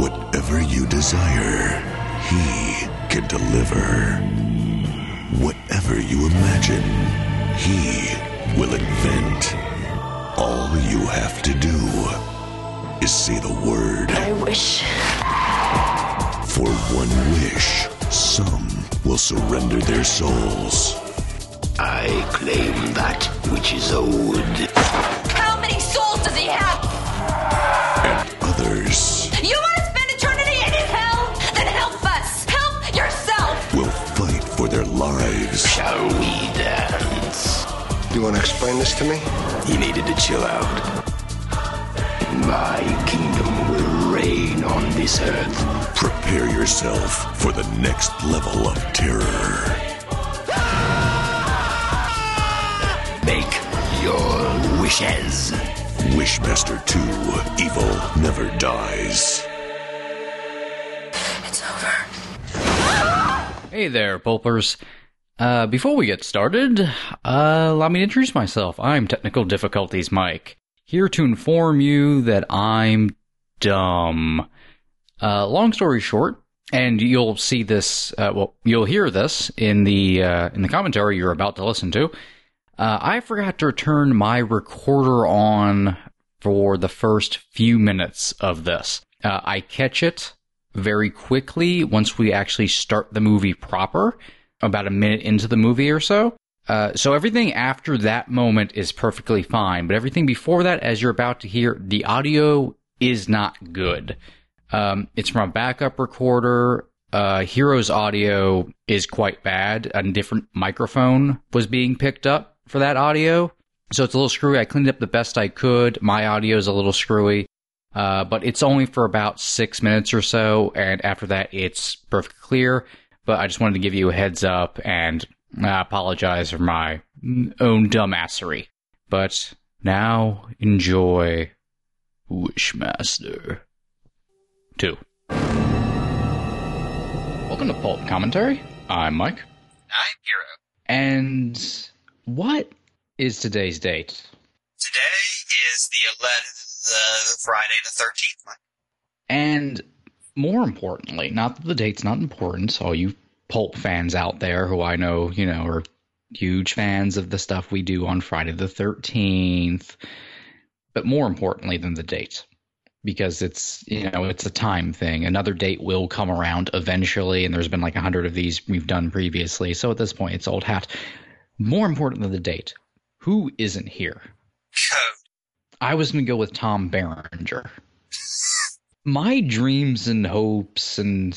Whatever you desire, He can deliver. Whatever you imagine, He will invent. All you have to do is say the word. I wish. For one wish, some will surrender their souls. I claim that which is owed. How many souls does he have? And others Shall we dance? You want to explain this to me? He needed to chill out. My kingdom will reign on this earth. Prepare yourself for the next level of terror. Make your wishes. Wishmaster 2 Evil Never Dies. It's over. Hey there, pulpers. Uh, before we get started, uh, allow me to introduce myself. I'm Technical Difficulties Mike, here to inform you that I'm dumb. Uh, long story short, and you'll see this, uh, well, you'll hear this in the, uh, in the commentary you're about to listen to. Uh, I forgot to turn my recorder on for the first few minutes of this. I catch it very quickly once we actually start the movie proper, about a minute into the movie or so. Uh, so everything after that moment is perfectly fine, but everything before that, as you're about to hear, the audio is not good. Um, it's from a backup recorder. Uh, Hero's audio is quite bad. A different microphone was being picked up for that audio. So it's a little screwy. I cleaned up the best I could. My audio is a little screwy. Uh, but it's only for about six minutes or so, and after that, it's perfectly clear. But I just wanted to give you a heads up and I apologize for my own dumbassery. But now enjoy Wishmaster 2. Welcome to Pulp Commentary. I'm Mike. I'm Hero. And what is today's date? Today is the 11th, the Friday the 13th. Mike. And more importantly, not that the date's not important, all you pulp fans out there who I know, you know, are huge fans of the stuff we do on Friday the 13th, but more importantly than the date, because it's, you know, it's a time thing. Another date will come around eventually, and there's been like a hundred of these we've done previously. So at this point, it's old hat. More important than the date, who isn't here? I was going to go with Tom Berenger. My dreams and hopes and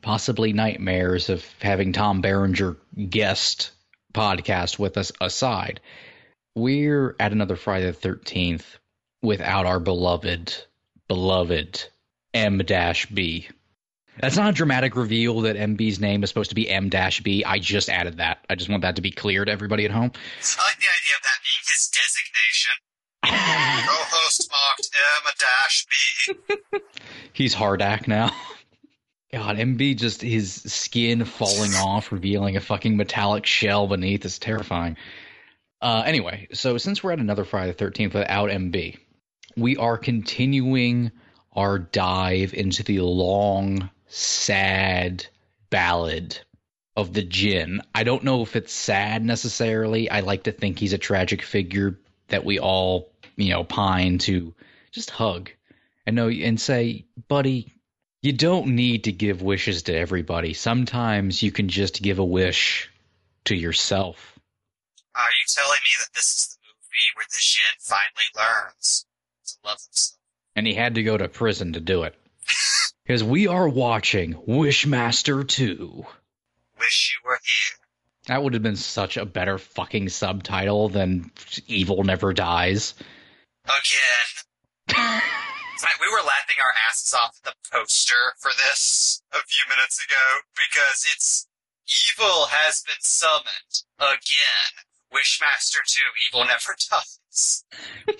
possibly nightmares of having Tom Berenger guest podcast with us aside, we're at another Friday the 13th without our beloved, beloved M-B. That's not a dramatic reveal that MB's name is supposed to be M-B. I just added that. I just want that to be clear to everybody at home. I like the idea of that being his designation. Co-host marked M-B. He's HARDAC now. God, MB just his skin falling off, revealing a fucking metallic shell beneath is terrifying. Uh, anyway, so since we're at another Friday the 13th without MB, we are continuing our dive into the long, sad ballad of the Jinn. I don't know if it's sad necessarily. I like to think he's a tragic figure that we all, you know, pine to just hug and know and say, buddy, you don't need to give wishes to everybody. Sometimes you can just give a wish to yourself. Are you telling me that this is the movie where the Jin finally learns to love himself? And he had to go to prison to do it. Because we are watching Wishmaster 2. Wish you were here. That would have been such a better fucking subtitle than Evil Never Dies. Again. We were laughing our asses off at the poster for this a few minutes ago because it's evil has been summoned again. Wishmaster 2, evil never dies.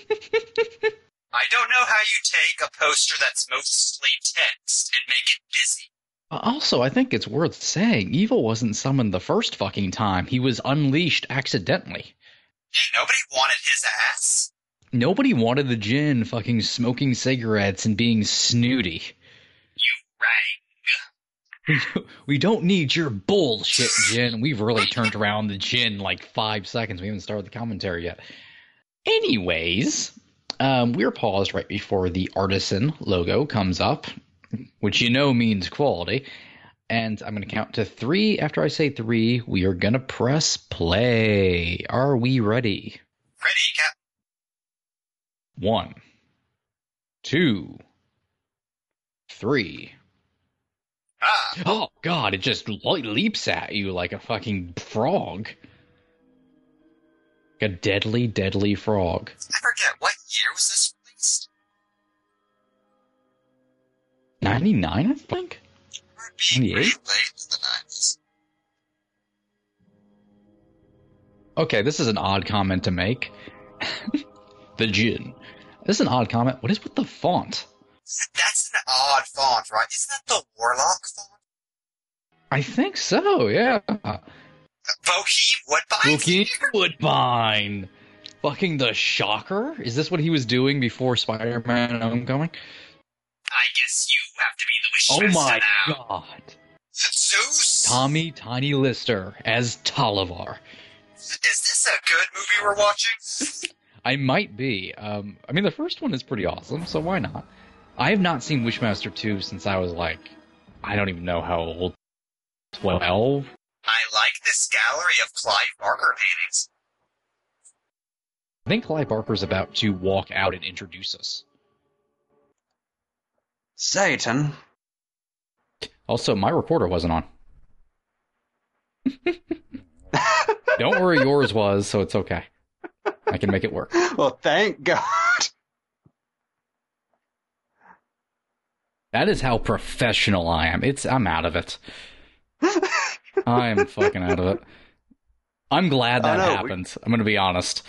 I don't know how you take a poster that's mostly text and make it busy. Also, I think it's worth saying, Evil wasn't summoned the first fucking time. He was unleashed accidentally. Hey, nobody wanted his ass. Nobody wanted the gin fucking smoking cigarettes and being snooty. You we, we don't need your bullshit, Jin. We've really turned around the gin like five seconds. We haven't started the commentary yet. Anyways, um, we're paused right before the artisan logo comes up, which you know means quality. And I'm going to count to three. After I say three, we are going to press play. Are we ready? Ready, Cap. One, two, three. Ah, Oh God! It just le- leaps at you like a fucking frog, like a deadly, deadly frog. I forget what year was this 99, I think? 98? Okay, this is an odd comment to make. the gin. This is an odd comment. What is with the font? That's an odd font, right? Isn't that the Warlock font? I think so, yeah. Bokeem Woodbine? Bokeem Woodbine! Fucking the shocker? Is this what he was doing before Spider Man Homecoming? I guess you have to be the Oh my now. God! Zeus? Tommy Tiny Lister as Tollivar. Is this a good movie we're watching? I might be. Um, I mean, the first one is pretty awesome, so why not? I have not seen Wishmaster 2 since I was like, I don't even know how old. 12? I like this gallery of Clive Barker paintings. I think Clive Barker's about to walk out and introduce us. Satan. Also, my recorder wasn't on. don't worry, yours was, so it's okay. I can make it work. Well, thank God. That is how professional I am. It's I'm out of it. I am fucking out of it. I'm glad that know, we- happened. I'm gonna be honest.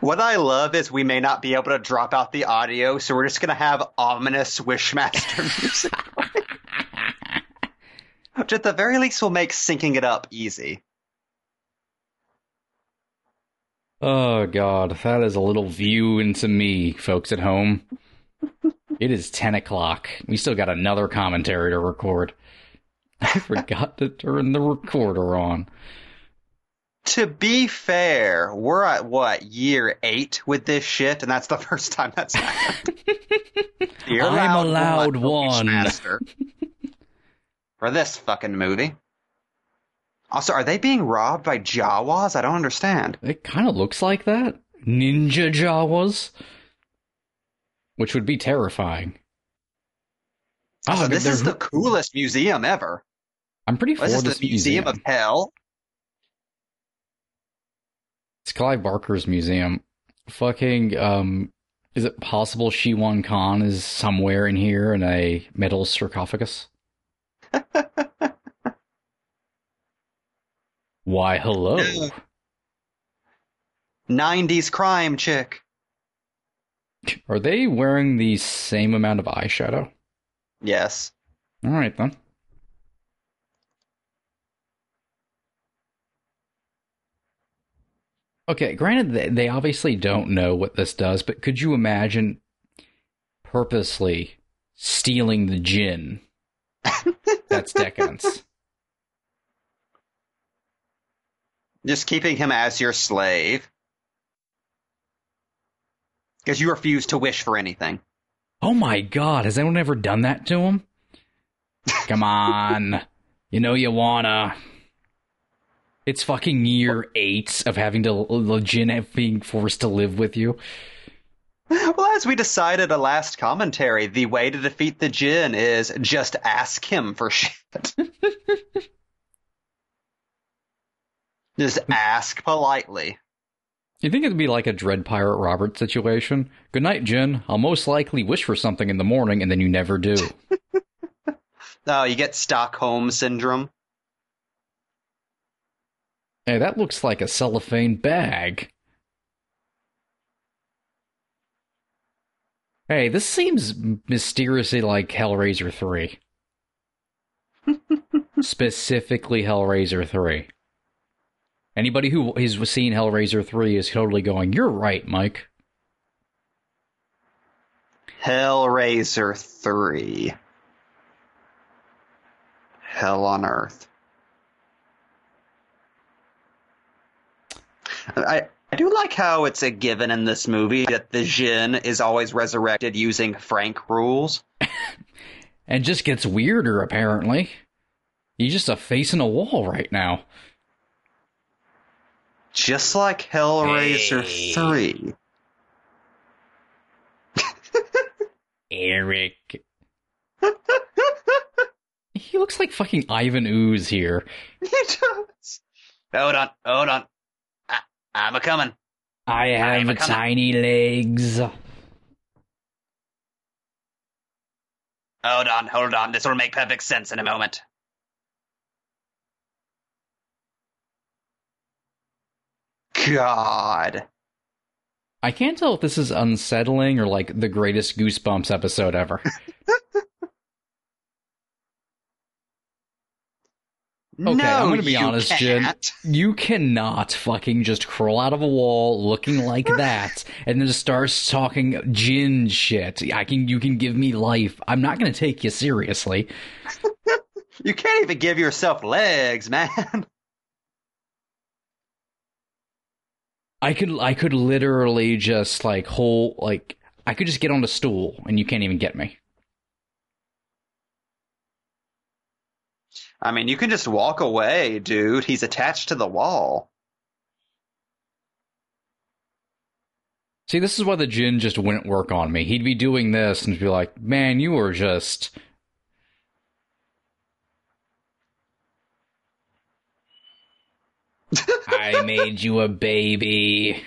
What I love is we may not be able to drop out the audio, so we're just gonna have ominous Wishmaster music. Which at the very least will make syncing it up easy. Oh god, that is a little view into me, folks at home. it is ten o'clock. We still got another commentary to record. I forgot to turn the recorder on. To be fair, we're at what, year eight with this shit, and that's the first time that's happened. You're I'm allowed one. Wishmaster. For this fucking movie. Also, are they being robbed by Jawas? I don't understand. It kind of looks like that. Ninja Jawas. Which would be terrifying. Oh, also, Oh, this is the coolest museum ever. I'm pretty What is this, this the Museum of Hell? It's Clive Barker's museum. Fucking, um, is it possible Shiwan Khan is somewhere in here in a metal sarcophagus? Why, hello. No. 90s crime chick. Are they wearing the same amount of eyeshadow? Yes. Alright then. Okay, granted, they- obviously don't know what this does, but could you imagine purposely stealing the gin? That's decadence. Just keeping him as your slave. Because you refuse to wish for anything. Oh my god, has anyone ever done that to him? Come on. You know you wanna. It's fucking year eight of having to the gin being forced to live with you. Well, as we decided a last commentary, the way to defeat the Jin is just ask him for shit. just ask politely. You think it'd be like a Dread Pirate Robert situation? Good night, Jin. I'll most likely wish for something in the morning and then you never do. Oh, you get Stockholm syndrome. Hey, that looks like a cellophane bag. Hey, this seems mysteriously like Hellraiser 3. Specifically Hellraiser 3. Anybody who has seen Hellraiser 3 is totally going, You're right, Mike. Hellraiser 3. hell on earth. I I do like how it's a given in this movie that the Jin is always resurrected using Frank rules. And just gets weirder, apparently. He's just a face in a wall right now. Just like Hellraiser Hey. 3. Eric. he looks like fucking Ivan Ooze here. He does. Hold on, hold on. I'm a coming. I have I'm a coming. tiny legs. Hold on, hold on. This will make perfect sense in a moment. God. I can't tell if this is unsettling or like the greatest Goosebumps episode ever. Okay, no, I'm gonna be honest, Jen. can't. You cannot fucking just crawl out of a wall looking like that and then just start talking gin shit. I can you can give me life. I'm not gonna take you seriously. You can't even give yourself legs, man. I could I could literally just like hold like I could just get on the stool and you can't even get me. I mean, you can just walk away, dude. He's attached to the wall. See, this is why the gin just wouldn't work on me. He'd be doing this and be like, "Man, you are just." I made you a baby.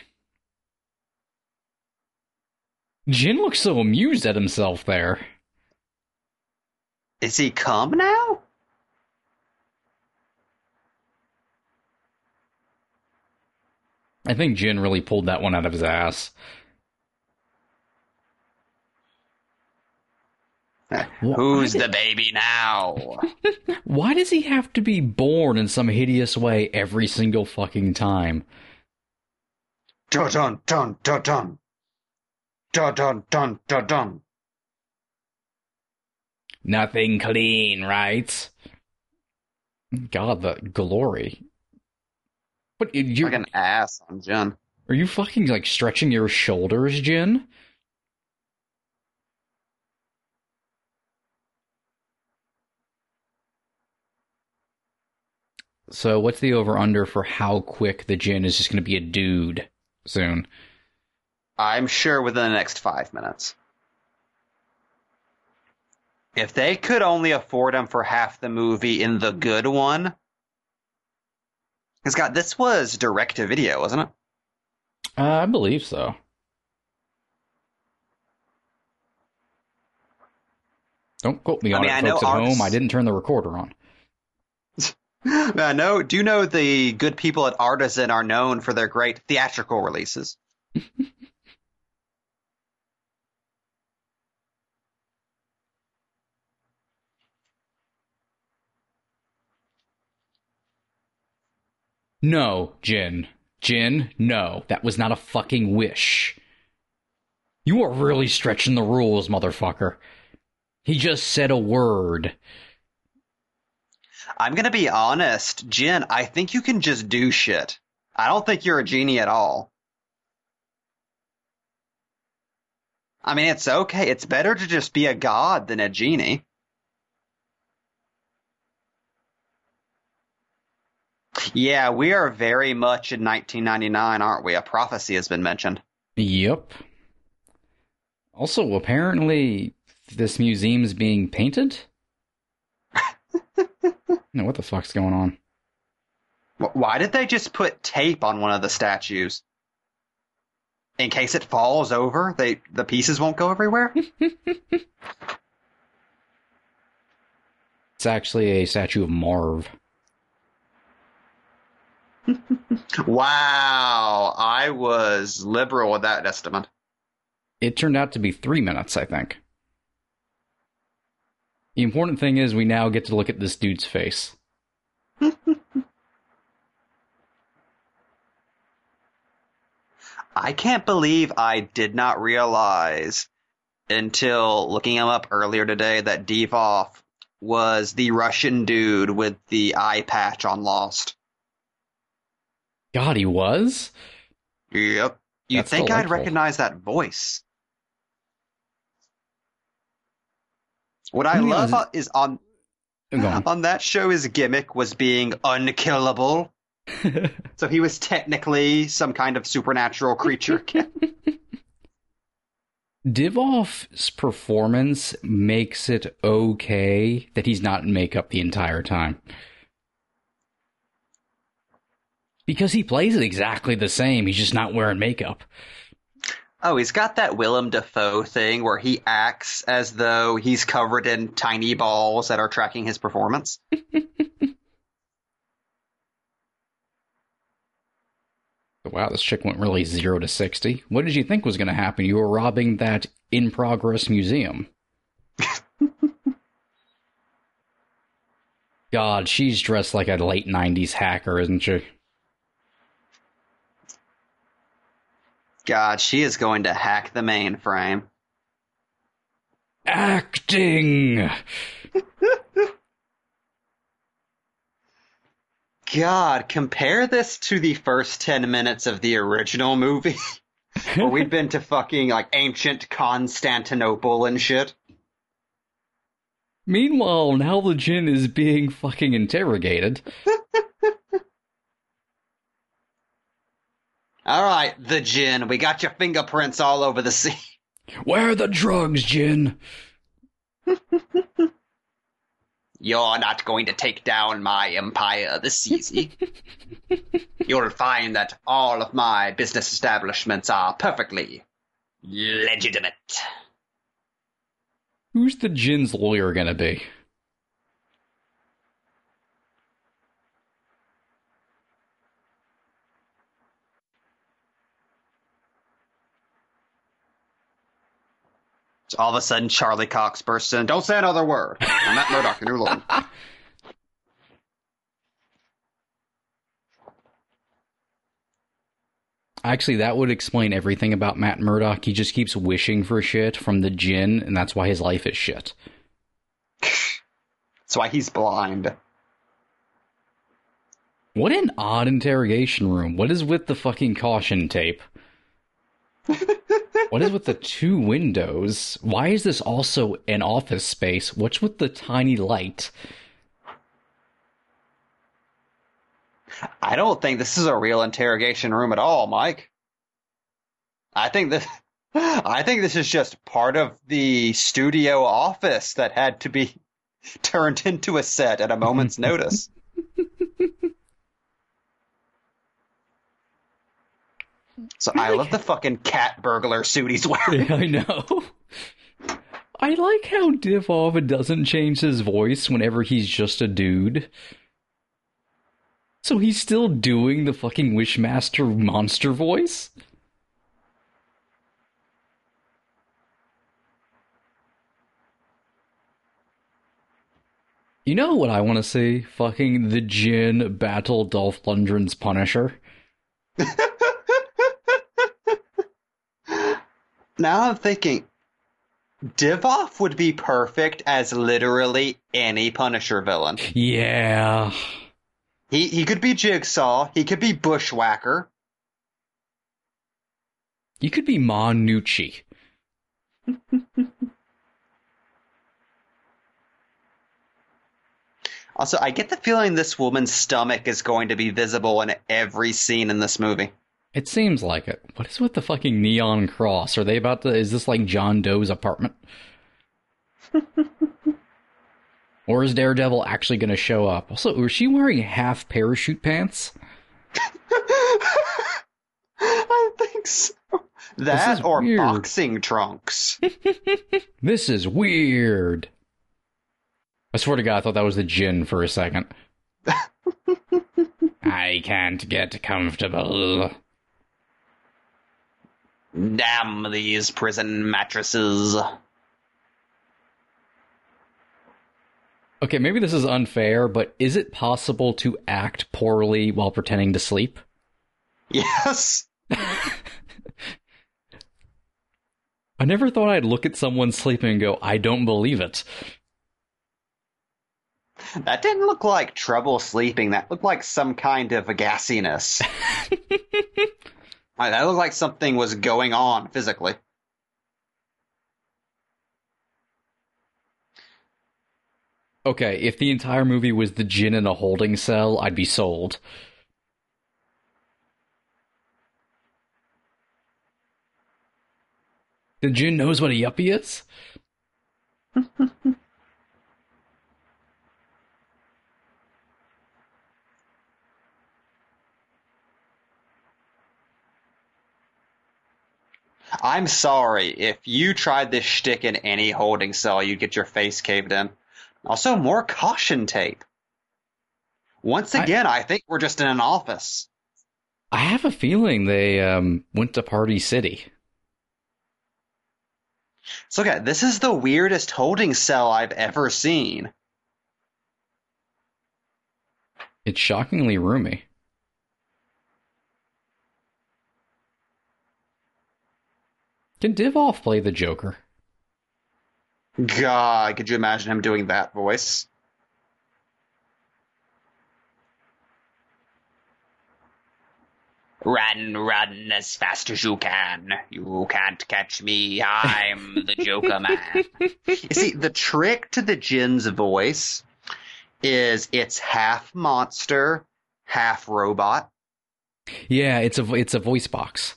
Jin looks so amused at himself there. Is he calm now? I think Jin really pulled that one out of his ass. Who's the baby now? Why does he have to be born in some hideous way every single fucking time? dun dun dun dun dun. Dun dun dun dun dun. Nothing clean, right? God, the glory. But you Like an ass on Jen. are you fucking like stretching your shoulders, Jin? So what's the over under for how quick the Jin is just gonna be a dude soon? I'm sure within the next five minutes. If they could only afford him for half the movie in the good one. God, this was direct to video, wasn't it? Uh, I believe so. Don't quote me I on mean, it, I know folks at home. I didn't turn the recorder on. I know. Do you know the good people at Artisan are known for their great theatrical releases? No, Jin. Jin, no. That was not a fucking wish. You are really stretching the rules, motherfucker. He just said a word. I'm gonna be honest, Jen. I think you can just do shit. I don't think you're a genie at all. I mean, it's okay. It's better to just be a god than a genie. Yeah, we are very much in 1999, aren't we? A prophecy has been mentioned. Yep. Also, apparently, this museum's being painted? no, what the fuck's going on? Why did they just put tape on one of the statues? In case it falls over, they the pieces won't go everywhere. It's actually a statue of Marv. Wow, I was liberal with that estimate. It turned out to be three minutes, I think. The important thing is we now get to look at this dude's face. I can't believe I did not realize until looking him up earlier today that Divoff was the Russian dude with the eye patch on Lost. God, he was? Yep. You'd That's think I'd recognize that voice. What I love uh, is on. on that show his gimmick was being unkillable. So he was technically some kind of supernatural creature. Divoff's performance makes it okay that he's not in makeup the entire time. Because he plays it exactly the same, he's just not wearing makeup. oh, he's got that Willem Dafoe thing where he acts as though he's covered in tiny balls that are tracking his performance. Wow, this chick went really 0 to 60. What did you think was going to happen? You were robbing that in progress museum. God, she's dressed like a late 90s hacker, isn't she? God, she is going to hack the mainframe. Acting! God, compare this to the first 10 minutes of the original movie. where we'd been to fucking like ancient Constantinople and shit. Meanwhile, now the Jin is being fucking interrogated. All right, the Jin, we got your fingerprints all over the sea. Where are the drugs, Jin? You're not going to take down my empire this easy. You'll find that all of my business establishments are perfectly legitimate. Who's the Jin's lawyer gonna be? So all of a sudden, Charlie Cox bursts in. Don't say another word. I'm Matt Murdock, your new lawyer. Actually, that would explain everything about Matt Murdock. He just keeps wishing for shit from the gin, and that's why his life is shit. That's why he's blind. What an odd interrogation room. What is with the fucking caution tape? what is with the two windows? Why is this also an office space? What's with the tiny light? I don't think this is a real interrogation room at all, Mike. I think this, I think this is just part of the studio office that had to be turned into a set at a moment's notice. So I love the fucking cat burglar suit he's wearing. I know. I like how Divoff doesn't change his voice whenever he's just a dude. So he's still doing the fucking Wishmaster monster voice? You know what I want to see? Fucking the Jin battle Dolph Lundgren's Punisher. Now I'm thinking, Divoff would be perfect as literally any Punisher villain. Yeah. He he could be Jigsaw. He could be Bushwhacker. You could be Ma Gnucci. Also, I get the feeling this woman's stomach is going to be visible in every scene in this movie. It seems like it. What is with the fucking neon cross? Are they about to? Is this like John Doe's apartment? or is Daredevil actually going to show up? Also, was she wearing half parachute pants? I think so. That or weird. boxing trunks. This is weird. I swear to God, I thought that was the gin for a second. I can't get comfortable. Damn these prison mattresses. Okay, maybe this is unfair, but is it possible to act poorly while pretending to sleep? Yes. I never thought I'd look at someone sleeping and go, I don't believe it. That didn't look like trouble sleeping. That looked like some kind of a gassiness. Like, that looked like something was going on physically. Okay, if the entire movie was the gin in a holding cell, I'd be sold. The gin knows what a yuppie is? I'm sorry if you tried this shtick in any holding cell, you'd get your face caved in. Also, more caution tape. Once I- again, I, think we're just in an office. I have a feeling they um, went to Party City. So, okay, this is the weirdest holding cell I've ever seen. It's shockingly roomy. Can Divoff play the Joker? God, could you imagine him doing that voice? Run, run as fast as you can. You can't catch me. I'm the Joker Man. you see, the trick to the Jin's voice is it's half monster, half robot. Yeah, it's a it's a voice box.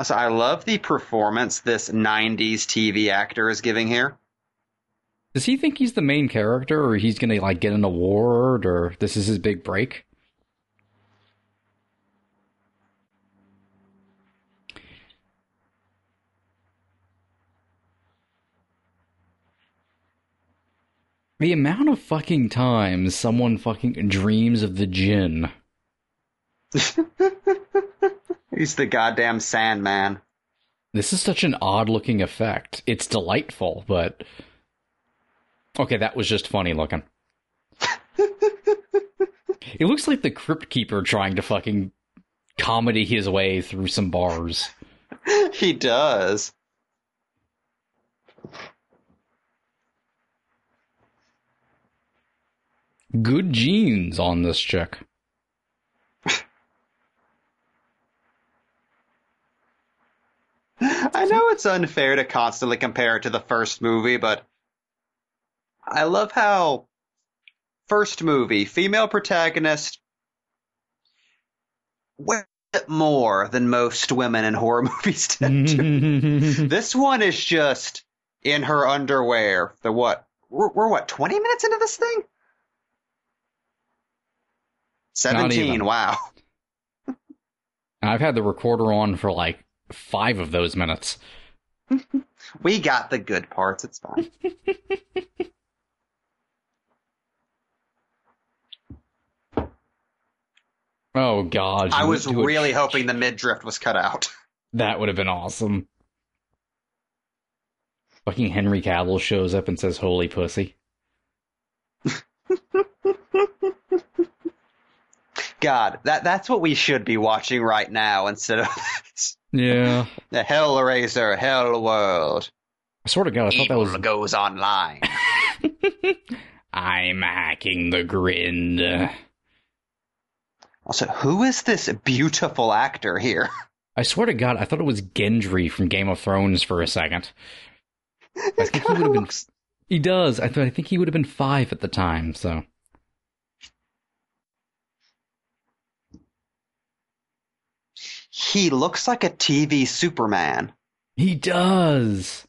Also, I love the performance this 90s TV actor is giving here. Does he think he's the main character, or he's gonna like get an award, or this is his big break? The amount of fucking times someone fucking dreams of the Jinn. He's the goddamn Sandman. This is such an odd looking effect. It's delightful, but. Okay, that was just funny looking. it looks like the Crypt Keeper trying to fucking comedy his way through some bars. he does. Good genes on this chick. I know it's unfair to constantly compare it to the first movie, but I love how first movie, female protagonist, way more than most women in horror movies tend to. this one is just in her underwear. The what? We're, we're what? Twenty minutes into this thing? Seventeen. Wow. I've had the recorder on for like five of those minutes. We got the good parts. It's fine. Oh god. I was really hoping the mid drift was cut out. That would have been awesome. Fucking Henry Cavill shows up and says, Holy pussy. God, that that's what we should be watching right now instead of Yeah. the Hellraiser Hell World. I swear to God, I thought that Evil was. goes online. I'm hacking the grid. also, who is this beautiful actor here? I swear to God, I thought it was Gendry from Game of Thrones for a second. I think he would have been. He does. I thought. I think he would have been five at the time. So He looks like a TV Superman. he does.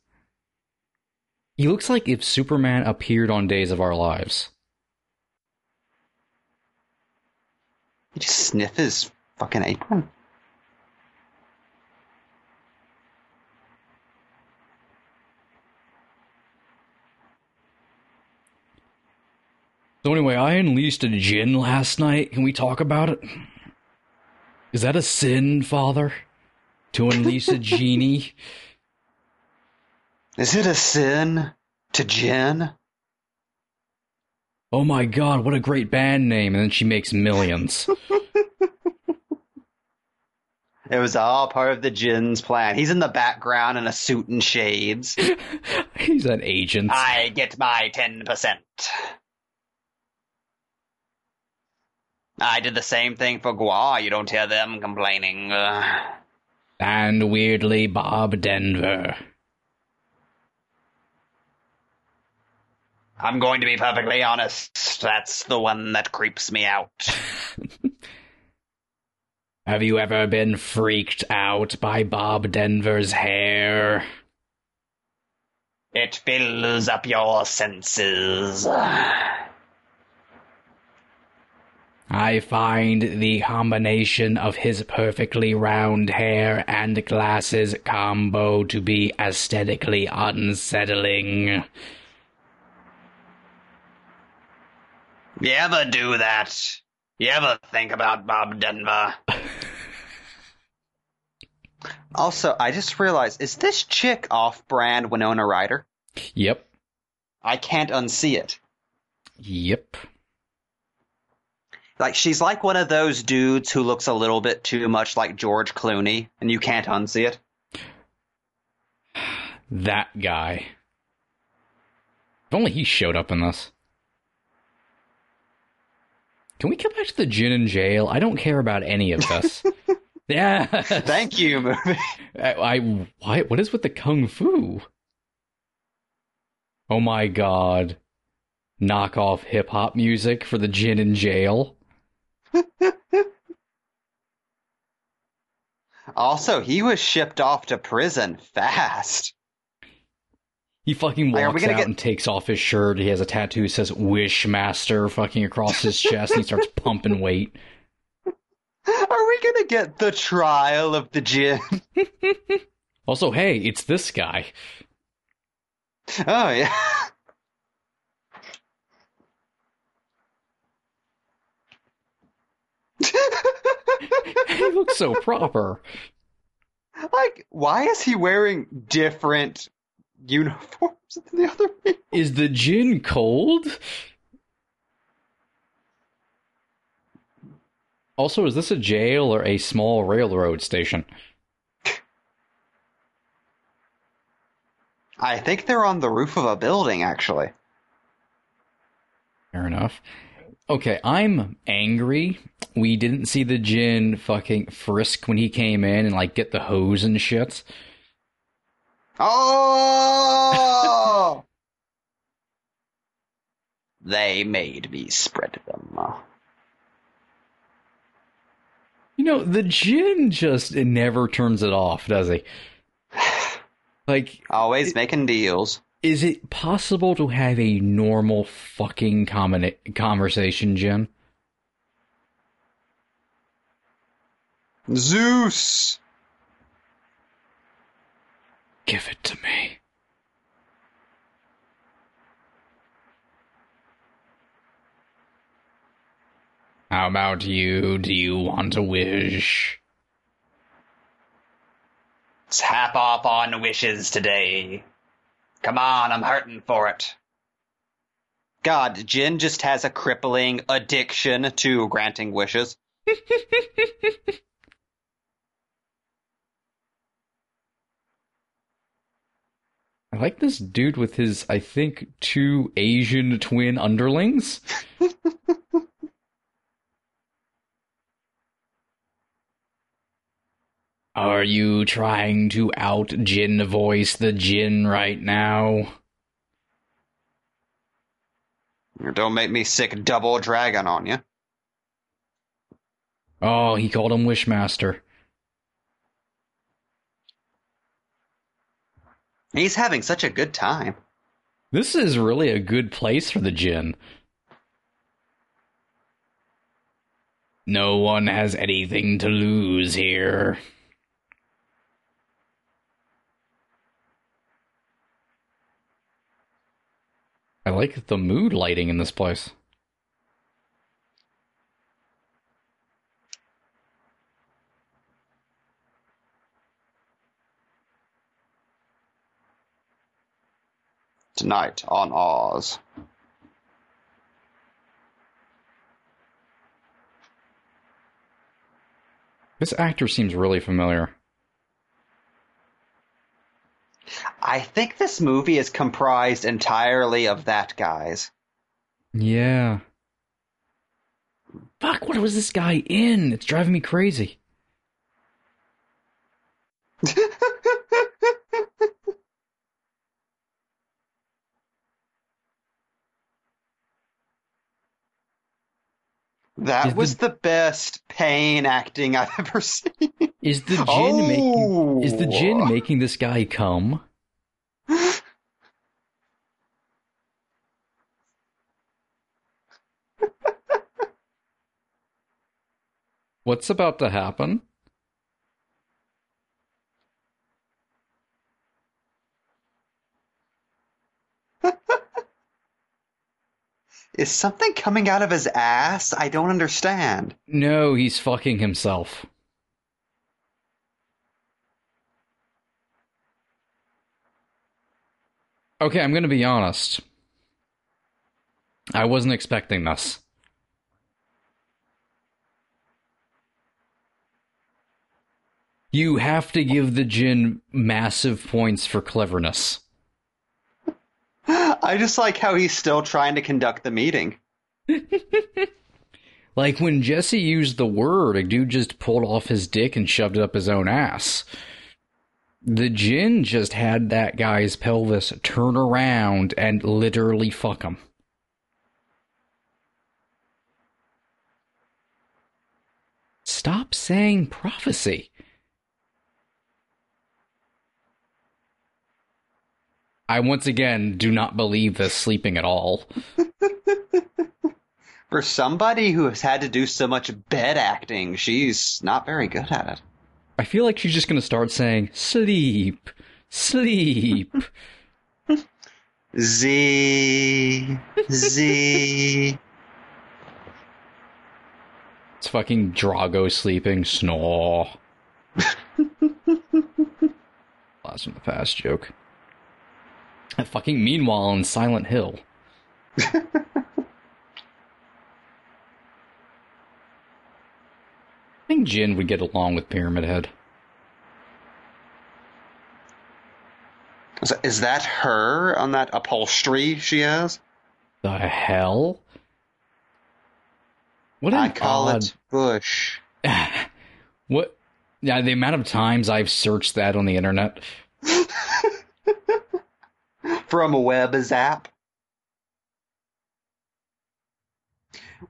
He looks like if Superman appeared on Days of Our Lives. He just sniff his fucking apron. So anyway, I unleashed a gin last night. Can we talk about it? Is that a sin, Father? To unleash a genie? Is it a sin to Jen? Oh my god, what a great band name! And then she makes millions. It was all part of the Jin's plan. He's in the background in a suit and shades. He's an agent. I get my 10%. I did the same thing for Gwar. You don't hear them complaining. And weirdly, Bob Denver. I'm going to be perfectly honest. That's the one that creeps me out. Have you ever been freaked out by Bob Denver's hair? It fills up your senses. I find the combination of his perfectly round hair and glasses combo to be aesthetically unsettling. You ever do that? You ever think about Bob Denver? also, I just realized, is this chick off-brand Winona Ryder? Yep. I can't unsee it. Yep. Like she's like one of those dudes who looks a little bit too much like George Clooney, and you can't unsee it. That guy. If only he showed up in this. Can we get back to the gin and jail? I don't care about any of this. yeah. Thank you, movie. I, I why what is with the kung fu? Oh my god. Knock off hip hop music for the gin in jail. Also, he was shipped off to prison fast. He fucking Like, walks gonna out get- and takes off his shirt. He has a tattoo that says Wishmaster fucking across his chest and he starts pumping weight. Are we gonna get the trial of the gin? Also, hey, it's this guy. Oh yeah. He looks so proper. like, why is he wearing different uniforms than the other people? Is the gin cold? Also, is this a jail or a small railroad station? I think they're on the roof of a building, actually. Fair enough. Okay, I'm angry. We didn't see the gin fucking frisk when he came in and like get the hose and shit. Oh! they made me spread them. You know, the gin just it never turns it off, does he? Like, Always making deals. is it possible to have a normal fucking common- conversation, Jen? Zeus! Give it to me. How about you? Do you want a wish? Let's off on wishes today. Come on, I'm hurting for it. God, Jin just has a crippling addiction to granting wishes. I like this dude with his, I think, two Asian twin underlings. Are you trying to out Jin voice the Jin right now? Don't make me sick double dragon on you. Oh, he called him Wishmaster. He's having such a good time. This is really a good place for the gin. No one has anything to lose here. I like the mood lighting in this place. Tonight on Oz. This actor seems really familiar. I think this movie is comprised entirely of that guys. Yeah. Fuck, what was this guy in? It's driving me crazy. That Is was the- the best pain acting I've ever seen. Is the Jinn oh. making is the Jinn Oh. making this guy come? What's about to happen? Is something coming out of his ass? I don't understand. No, he's fucking himself. Okay, I'm gonna be honest. I wasn't expecting this. You have to give the Jinn massive points for cleverness. I just like how he's still trying to conduct the meeting. Like when Jesse used the word, a dude just pulled off his dick and shoved it up his own ass. The Jinn just had that guy's pelvis turn around and literally fuck him. Stop saying prophecy. I once again do not believe this sleeping at all. For somebody who has had to do so much bed acting, she's not very good at it. I feel like she's just gonna start saying sleep, sleep. Z Z It's fucking Drago sleeping. Snore. Last from the past joke. And fucking meanwhile in Silent Hill. I think Jin would get along with Pyramid Head. Is- Is that her on that upholstery she has? The hell? What I call odd... it Bush. What? Yeah, the amount of times I've searched that on the internet. From a web zap.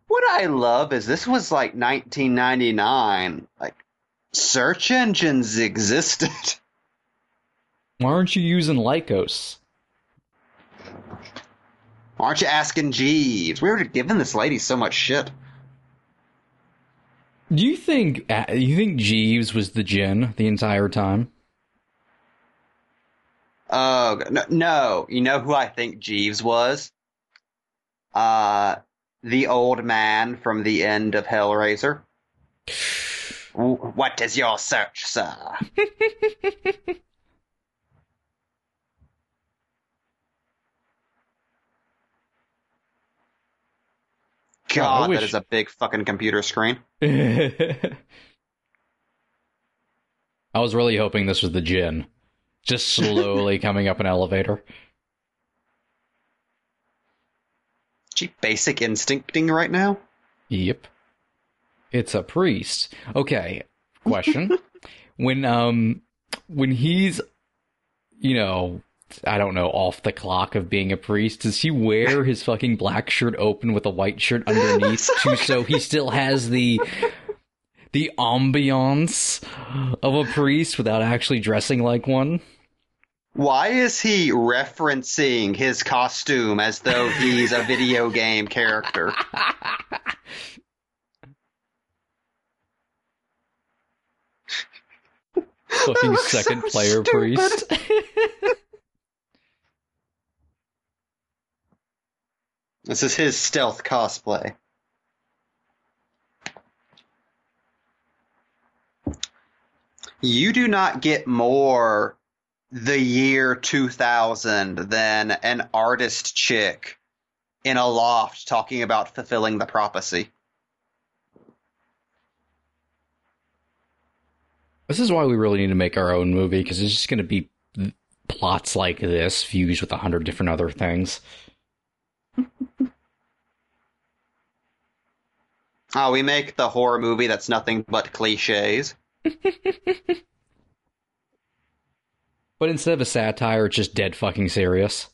What I love is this was like 1999. Like, search engines existed. Why aren't you using Lycos? Why aren't you asking Jeeves? We were giving this lady so much shit. Do you think uh, you think Jeeves was the Jinn the entire time? Oh no, no! You know who I think Jeeves was? Uh, the old man from the end of Hellraiser. What is your search, sir? God, that is a big fucking computer screen. I was really hoping this was the Jin, just slowly coming up an elevator. She basic instincting right now. Yep, it's a priest. Okay, question: when um when he's you know I don't know off the clock of being a priest, does he wear his fucking black shirt open with a white shirt underneath to so he still has the the ambiance of a priest without actually dressing like one? Why is he referencing his costume as though he's a video game character? Fucking looks so second player stupid. priest. This is his stealth cosplay. You do not get more the year 2000 than an artist chick in a loft talking about fulfilling the prophecy. This is why we really need to make our own movie because it's just going to be plots like this fused with a hundred different other things. Oh, we make the horror movie that's nothing but cliches. But instead of a satire, it's just dead fucking serious.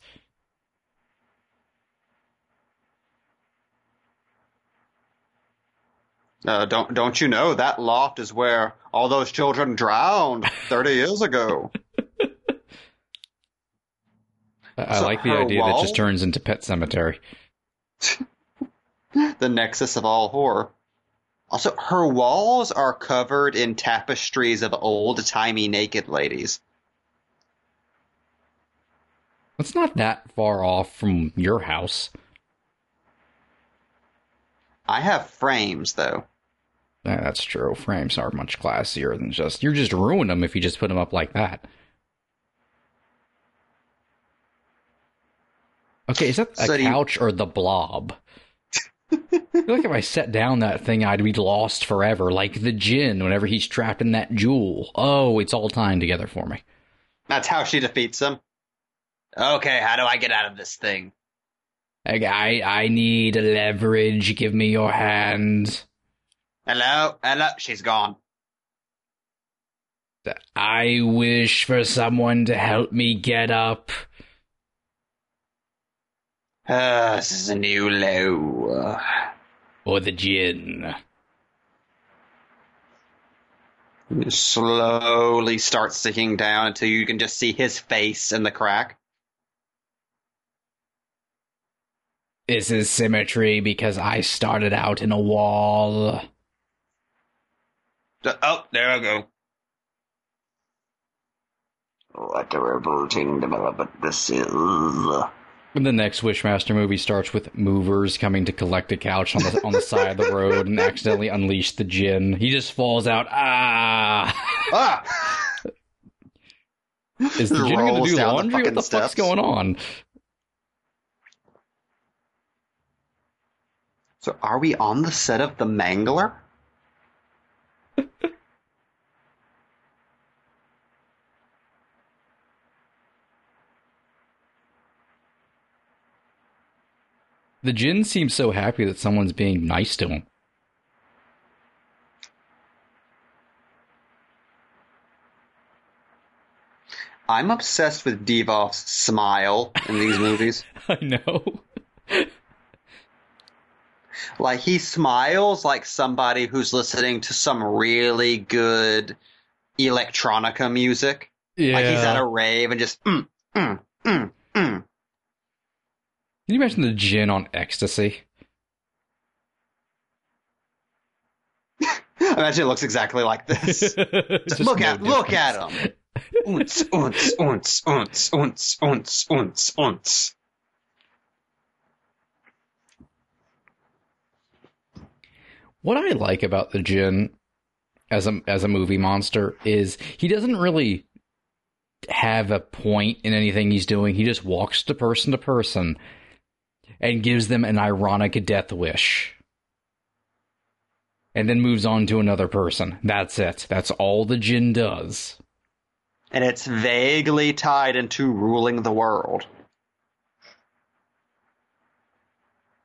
Uh, don't don't you know that loft is where all those children drowned thirty years ago? I, So like the idea that wall- just turns into Pet Sematary. the nexus of all horror. Also, her walls are covered in tapestries of old timey naked ladies. It's not that far off from your house. I have frames though. Yeah, that's true. Frames are much classier than just. You're just ruining them if you just put them up like that. Okay, is that a So you- couch or the blob? I feel like if I set down that thing, I'd be lost forever, like the Jinn whenever he's trapped in that jewel. Oh, it's all tying together for me. That's how she defeats them. Okay, how do I get out of this thing? I, I, I need leverage. Give me your hand. Hello, hello. She's gone. I wish for someone to help me get up. Uh, this is a new low. Or the Jinn. It slowly starts sinking down until you can just see his face in the crack. This is symmetry because I started out in a wall. Oh, there I go. What a revolting development this is. And the next Wishmaster movie starts with movers coming to collect a couch on the on the side of the road and accidentally unleash the Jinn. He just falls out. Ah! Ah! Is the Jinn going to do down the laundry? what fucking the fuck's going on? So are we on the set of The Mangler? The Jinn seems so happy that someone's being nice to him. I'm obsessed with Divoff's smile in these movies. I know. Like he smiles like somebody who's listening to some really good electronica music. Yeah. Like he's at a rave and just mm, mm, mm, mm. Can you imagine the Jinn on ecstasy? Imagine it looks exactly like this. Look no at look at him. Unts, unts, unts, unts, unts, unts, unts. What I like about the Jin as a as a movie monster is he doesn't really have a point in anything he's doing. He just walks to person to person and gives them an ironic death wish. And then moves on to another person. That's it. That's all the Jinn does. And it's vaguely tied into ruling the world.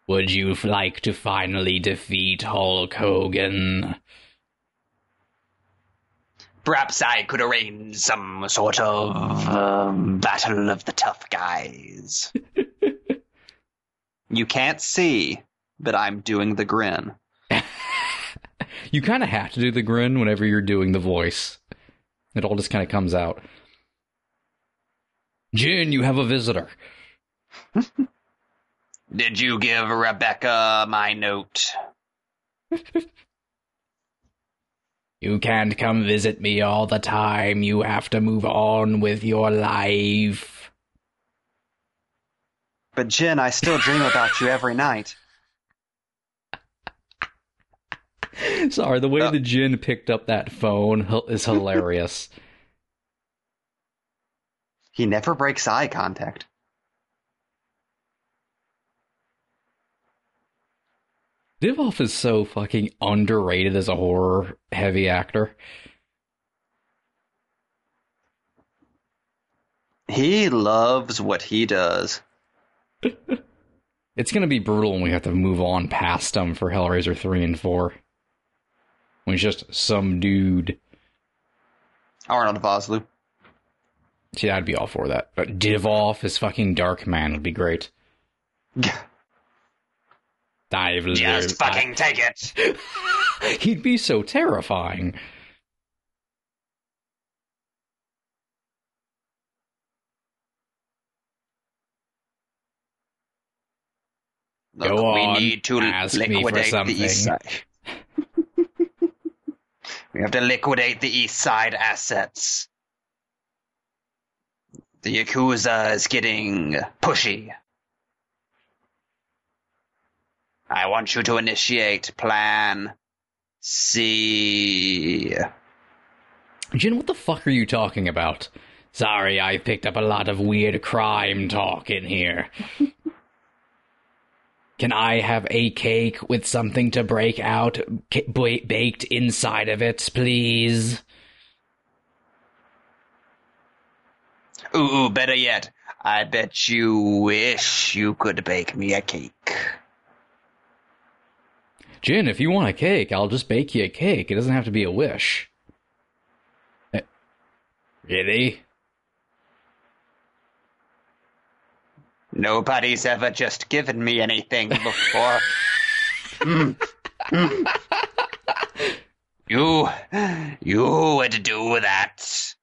Would you like to finally defeat Hulk Hogan? Perhaps I could arrange some sort of um, battle of the tough guys. you can't see, but I'm doing the grin. You kind of have to do the grin whenever you're doing the voice. It all just kind of comes out. Jin, you have a visitor. Did you give Rebecca my note? You can't come visit me all the time. You have to move on with your life. But Jen, I still dream about you every night. Sorry, the way Uh. the Jin picked up that phone is hilarious. He never breaks eye contact. Divoff is so fucking underrated as a horror heavy actor. He loves what he does. it's going to be brutal when we have to move on past him for Hellraiser 3 and 4. When he's just some dude. Arnold Vosloo. See, I'd be all for that. But Divoff as fucking Darkman would be great. Dive Just fucking take it. He'd be so terrifying. Look, Go we need to ask me for liquidate the east side. we have to liquidate the east side assets. The Yakuza is getting pushy. I want you to initiate Plan C. Jin, what the fuck are you talking about? Sorry, I picked up a lot of weird crime talk in here. Can I have a cake with something to break out ca- ba- baked inside of it, please? Ooh, ooh, better yet, I bet you wish you could bake me a cake. Jin, if you want a cake, I'll just bake you a cake. It doesn't have to be a wish. Eh, Really? Nobody's ever just given me anything before. Mm. Mm. You, you would do that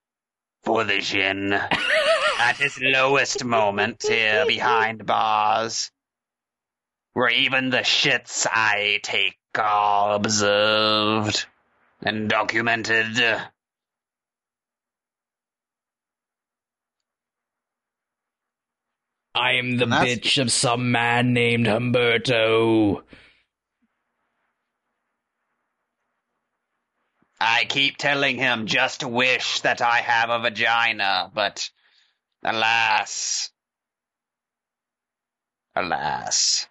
for the Jin at his lowest moment here behind bars, where even the shits I take are observed and documented. I am the that's- bitch of some man named Humberto. I keep telling him just wish that I have a vagina, but alas. Alas.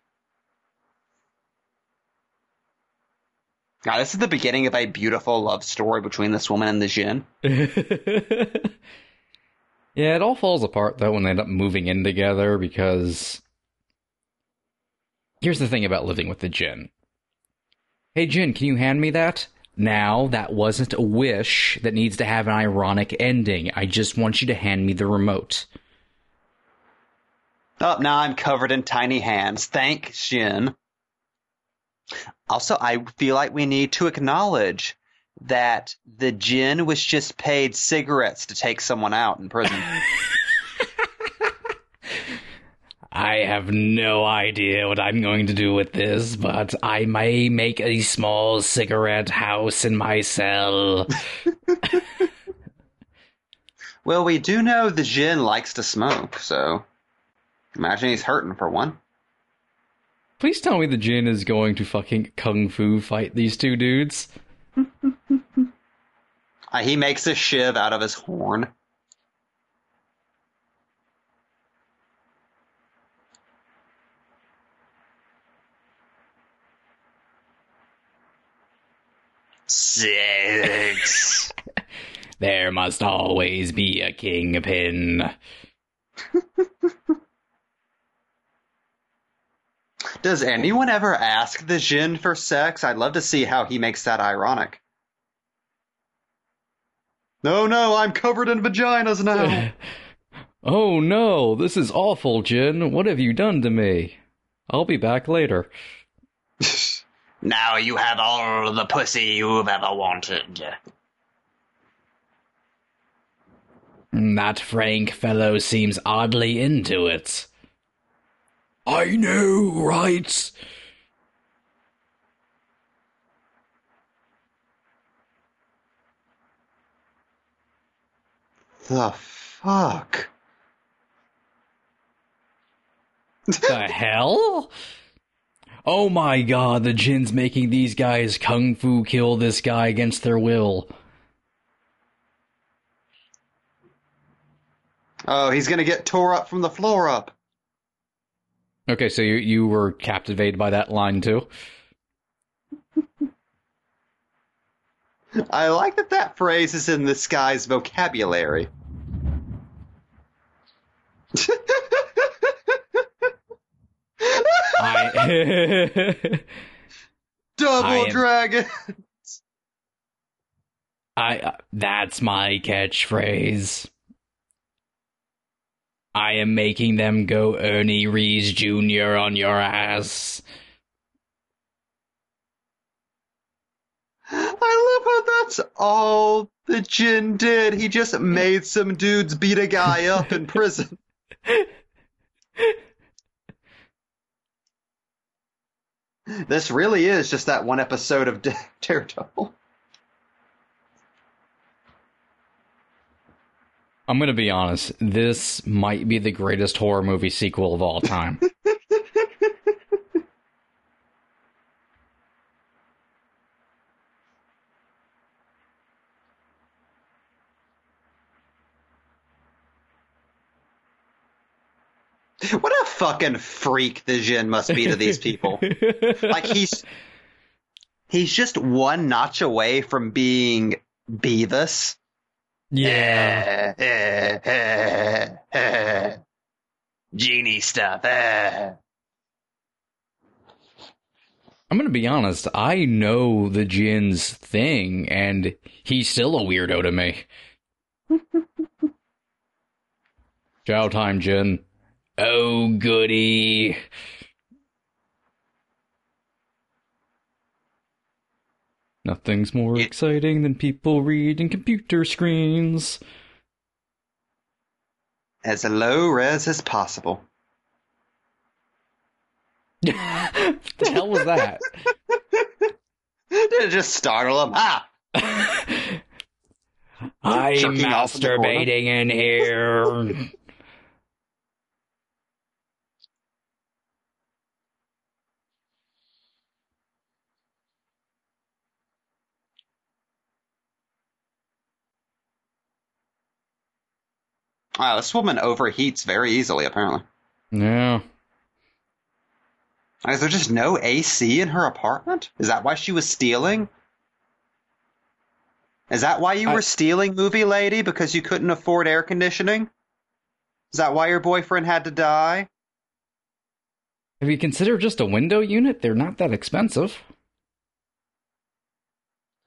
Now, this is the beginning of a beautiful love story between this woman and the Jin. yeah, it all falls apart though when they end up moving in together because here's the thing about living with the Jin. Hey Jin, can you hand me that? Now, that wasn't a wish that needs to have an ironic ending. I just want you to hand me the remote. Oh, now I'm covered in tiny hands. Thank Jin. Also, I feel like we need to acknowledge that the Jinn was just paid cigarettes to take someone out in prison. I have no idea what I'm going to do with this, but I may make a small cigarette house in my cell. Well, we do know the Jinn likes to smoke, so imagine he's hurting for one. Please tell me the Jin is going to fucking kung fu fight these two dudes. Uh, he makes a shiv out of his horn. Six. There must always be a kingpin. Does anyone ever ask the Jin for sex? I'd love to see how he makes that ironic. No, no, I'm covered in vaginas now. Oh no, this is awful, Jin. What have you done to me? I'll be back later. now you have all the pussy you've ever wanted. That Frank fellow seems oddly into it. I know, right? The fuck? the hell? Oh my god, the Jin's making these guys kung fu kill this guy against their will. Oh, he's gonna get tore up from the floor up. Okay, so you you were captivated by that line too. I like that that phrase is in this guy's vocabulary. I, Double I am, dragon. I uh, that's my catchphrase. I am making them go Ernie Reyes Jr. on your ass. I love how that's all the Jin did. He just made some dudes beat a guy up in prison. this really is just that one episode of Da- Daredevil. I'm gonna be honest. This might be the greatest horror movie sequel of all time. What a fucking freak the Jin must be to these people. like he's he's just one notch away from being Beavis. Yeah. Genie stuff. I'm gonna be honest. I know the Jin's thing, and he's still a weirdo to me. Chow time, Jin. Oh, goody. Nothing's more It- exciting than people reading computer screens. As low res as possible. the hell was that? Did it just startle him? Ah! I'm Jerking off in the corner. masturbating in here. Wow, this woman overheats very easily, apparently. yeah. Is there just no AC in her apartment? Is that why she was stealing? Is that why you I- were stealing, movie lady? Because you couldn't afford air conditioning? Is that why your boyfriend had to die? Have you considered just a window unit? They're not that expensive.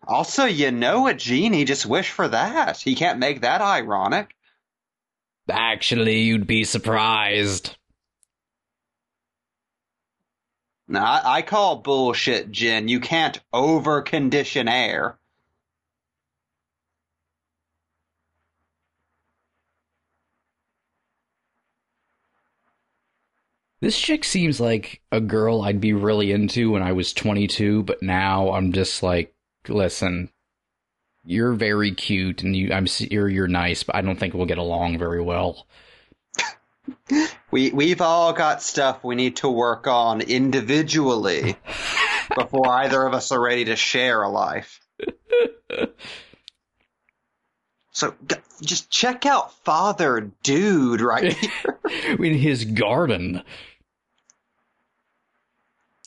Also, you know a genie just wish for that. He can't make that ironic. Actually, you'd be surprised. Now, I, I call bullshit, Jin. You can't overcondition air. This chick seems like a girl I'd be really into when I was 22, but now I'm just like, listen, you're very cute and you, I'm s- you're you're nice, but I don't think we'll get along very well. We we've all got stuff we need to work on individually before either of us are ready to share a life. So just check out Father Dude right here. in his garden.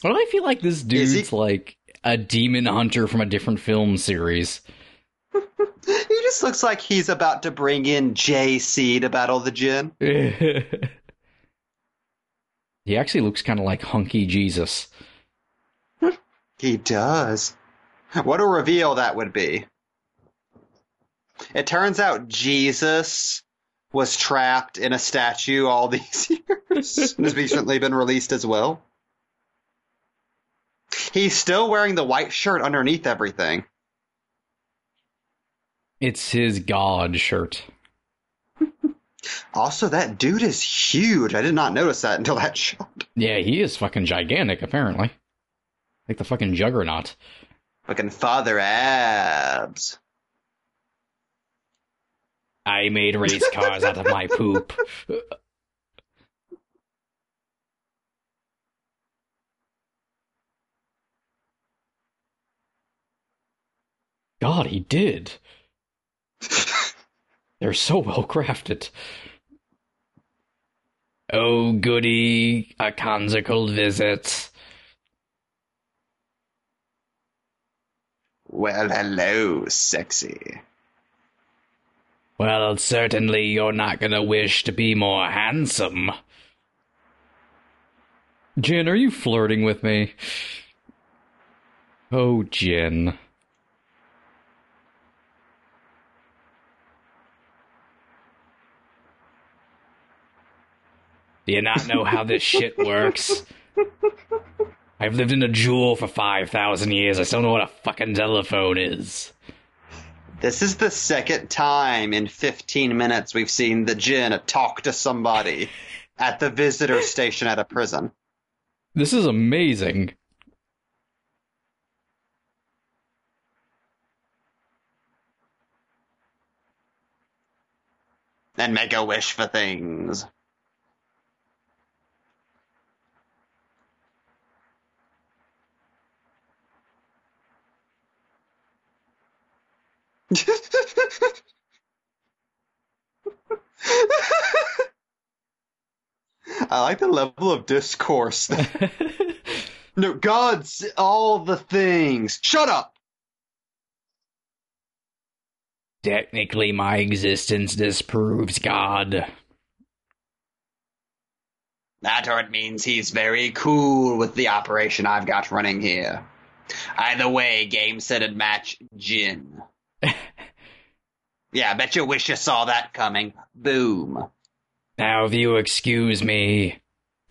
Do I feel like this dude's like a demon hunter from a different film series? He just looks like he's about to bring in JC to battle the Jinn. he actually looks kind of like hunky Jesus. He does. What a reveal that would be. It turns out Jesus was trapped in a statue all these years and has recently been released as well. He's still wearing the white shirt underneath everything. It's his god shirt. Also, that dude is huge. I did not notice that until that shot. Yeah, he is fucking gigantic, apparently. Like the fucking juggernaut. Fucking father abs. I made race cars out of my poop. God, he did. They're so well crafted. Oh, goody, a conjugal visit. Well, hello, sexy. Well, certainly you're not gonna wish to be more handsome. Jin, are you flirting with me? Oh, Jin. Do you not know how this shit works? I've lived in a jewel for 5,000 years. I still know what a fucking telephone is. This is the second time in 15 minutes we've seen the Jin talk to somebody at the visitor station at a prison. This is amazing. And make a wish for things. I like the level of discourse. no, God's all the things. Shut up! Technically, my existence disproves God. That or it means he's very cool with the operation I've got running here. Either way, game, set, and match, Jin. Yeah, I bet you wish you saw that coming. Boom. Now, if you excuse me,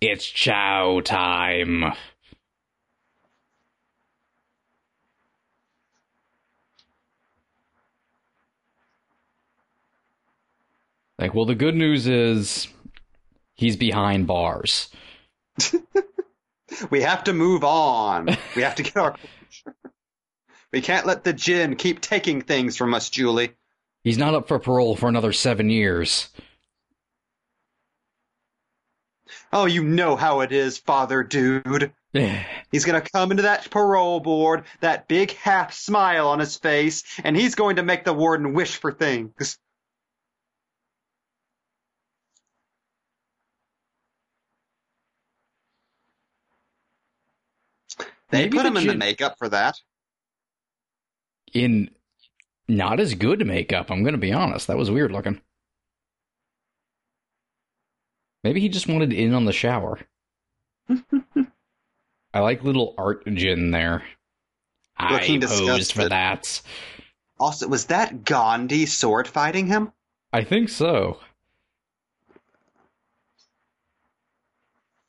it's chow time. Like, well, the good news is he's behind bars. We have to move on. We have to get our. we can't let the Jin keep taking things from us, Julie. He's not up for parole for another seven years. Oh, you know how it is, father dude. He's gonna come into that parole board, that big half smile on his face, and he's going to make the warden wish for things. They Maybe put the him in the makeup for that. in not as good makeup, I'm going to be honest. That was weird looking. Maybe he just wanted in on the shower. I like little art Jin there. I Looking posed for that. Also, was that Gandhi sword fighting him? I think so.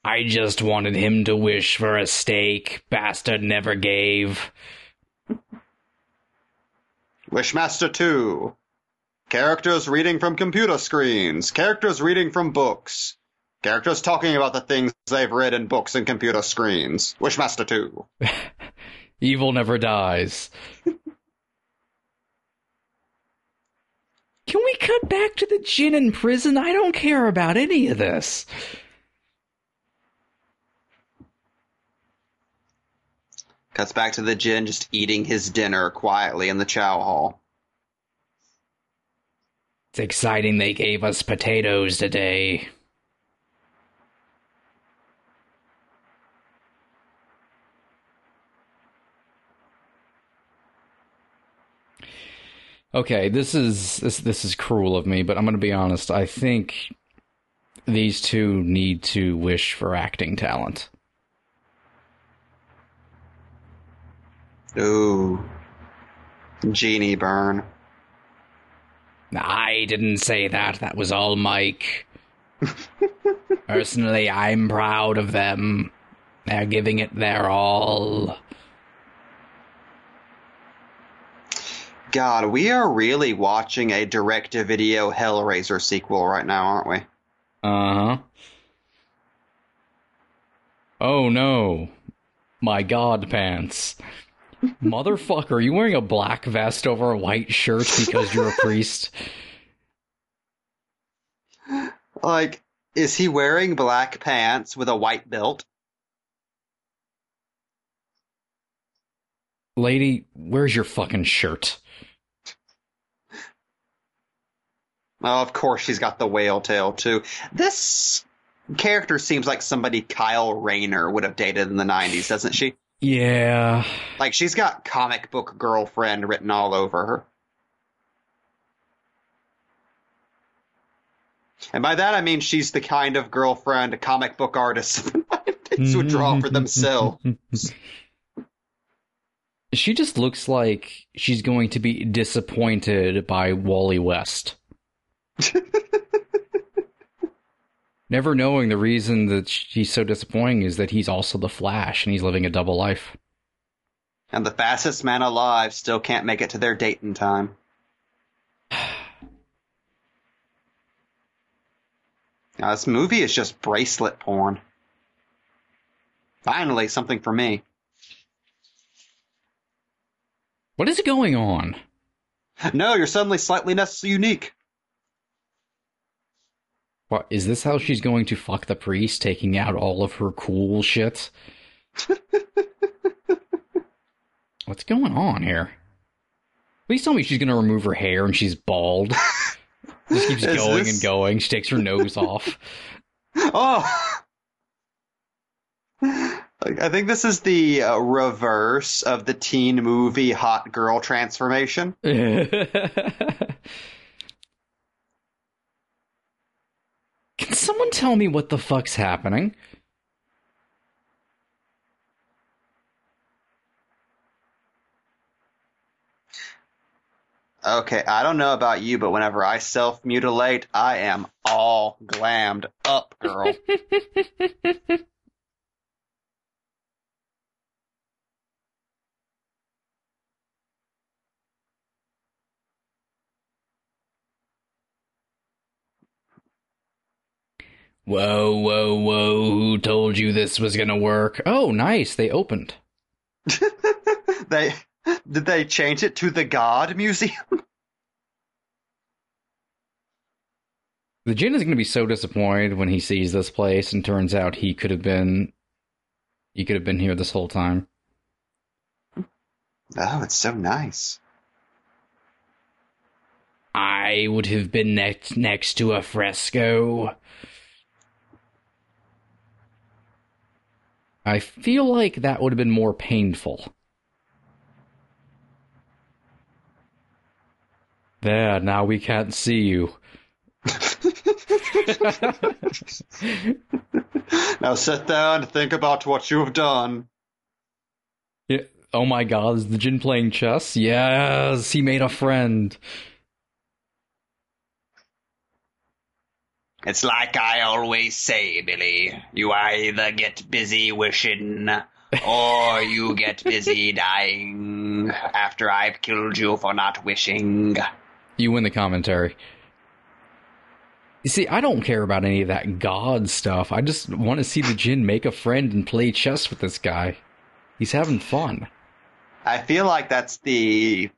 I just wanted him to wish for a steak. Bastard never gave. Wishmaster 2. Characters reading from computer screens. Characters reading from books. Characters talking about the things they've read in books and computer screens. Wishmaster 2. Evil never dies. Can we cut back to the Jin in prison? I don't care about any of this. Cuts back to the Jin just eating his dinner quietly in the chow hall. It's exciting they gave us potatoes today. Okay, this is this this is cruel of me, but I'm going to be honest. I think these two need to wish for acting talent. Ooh. Genie burn. I didn't say that. That was all Mike. Personally, I'm proud of them. They're giving it their all. God, we are really watching a direct-to-video Hellraiser sequel right now, aren't we? Uh huh. Oh no. My god pants. Motherfucker, are you wearing a black vest over a white shirt because you're a priest? Like, is he wearing black pants with a white belt? Lady, where's your fucking shirt? Oh, of course she's got the whale tail too. This character seems like somebody Kyle Rayner would have dated in the 90s, doesn't she? Yeah. Like she's got comic book girlfriend written all over her. And by that I mean she's the kind of girlfriend comic book artists of the Things would draw for themselves. She just looks like she's going to be disappointed by Wally West. Never knowing the reason that she's so disappointing is that he's also the Flash and he's living a double life. And the fastest man alive still can't make it to their date in time. Now, this movie is just bracelet porn. Finally, something for me. What is going on? No, you're suddenly slightly less unique. What is this how she's going to fuck the priest, taking out all of her cool shit? What's going on here? Please tell me she's gonna remove her hair and she's bald. Just keeps Is going this- and going. She takes her nose off. Oh! I think this is the uh, reverse of the teen movie hot girl transformation. Can someone tell me what the fuck's happening? Okay, I don't know about you, but whenever I self mutilate, I am all glammed up, girl. Whoa, whoa, whoa, who told you this was gonna work? Oh, nice, they opened. they did they change it to the God Museum? The Jin is gonna be so disappointed when he sees this place and turns out he could have been he could have been here this whole time. Oh, it's so nice. I would have been next next to a fresco. I feel like that would have been more painful. There, now we can't see you. Now sit down and think about what you have done. Yeah. Oh my god, is the Jin playing chess? Yes, he made a friend. It's like I always say, Billy. You either get busy wishing, or you get busy dying after I've killed you for not wishing. You win the commentary. You see, I don't care about any of that god stuff. I just want to see the Jin make a friend and play chess with this guy. He's having fun. I feel like that's the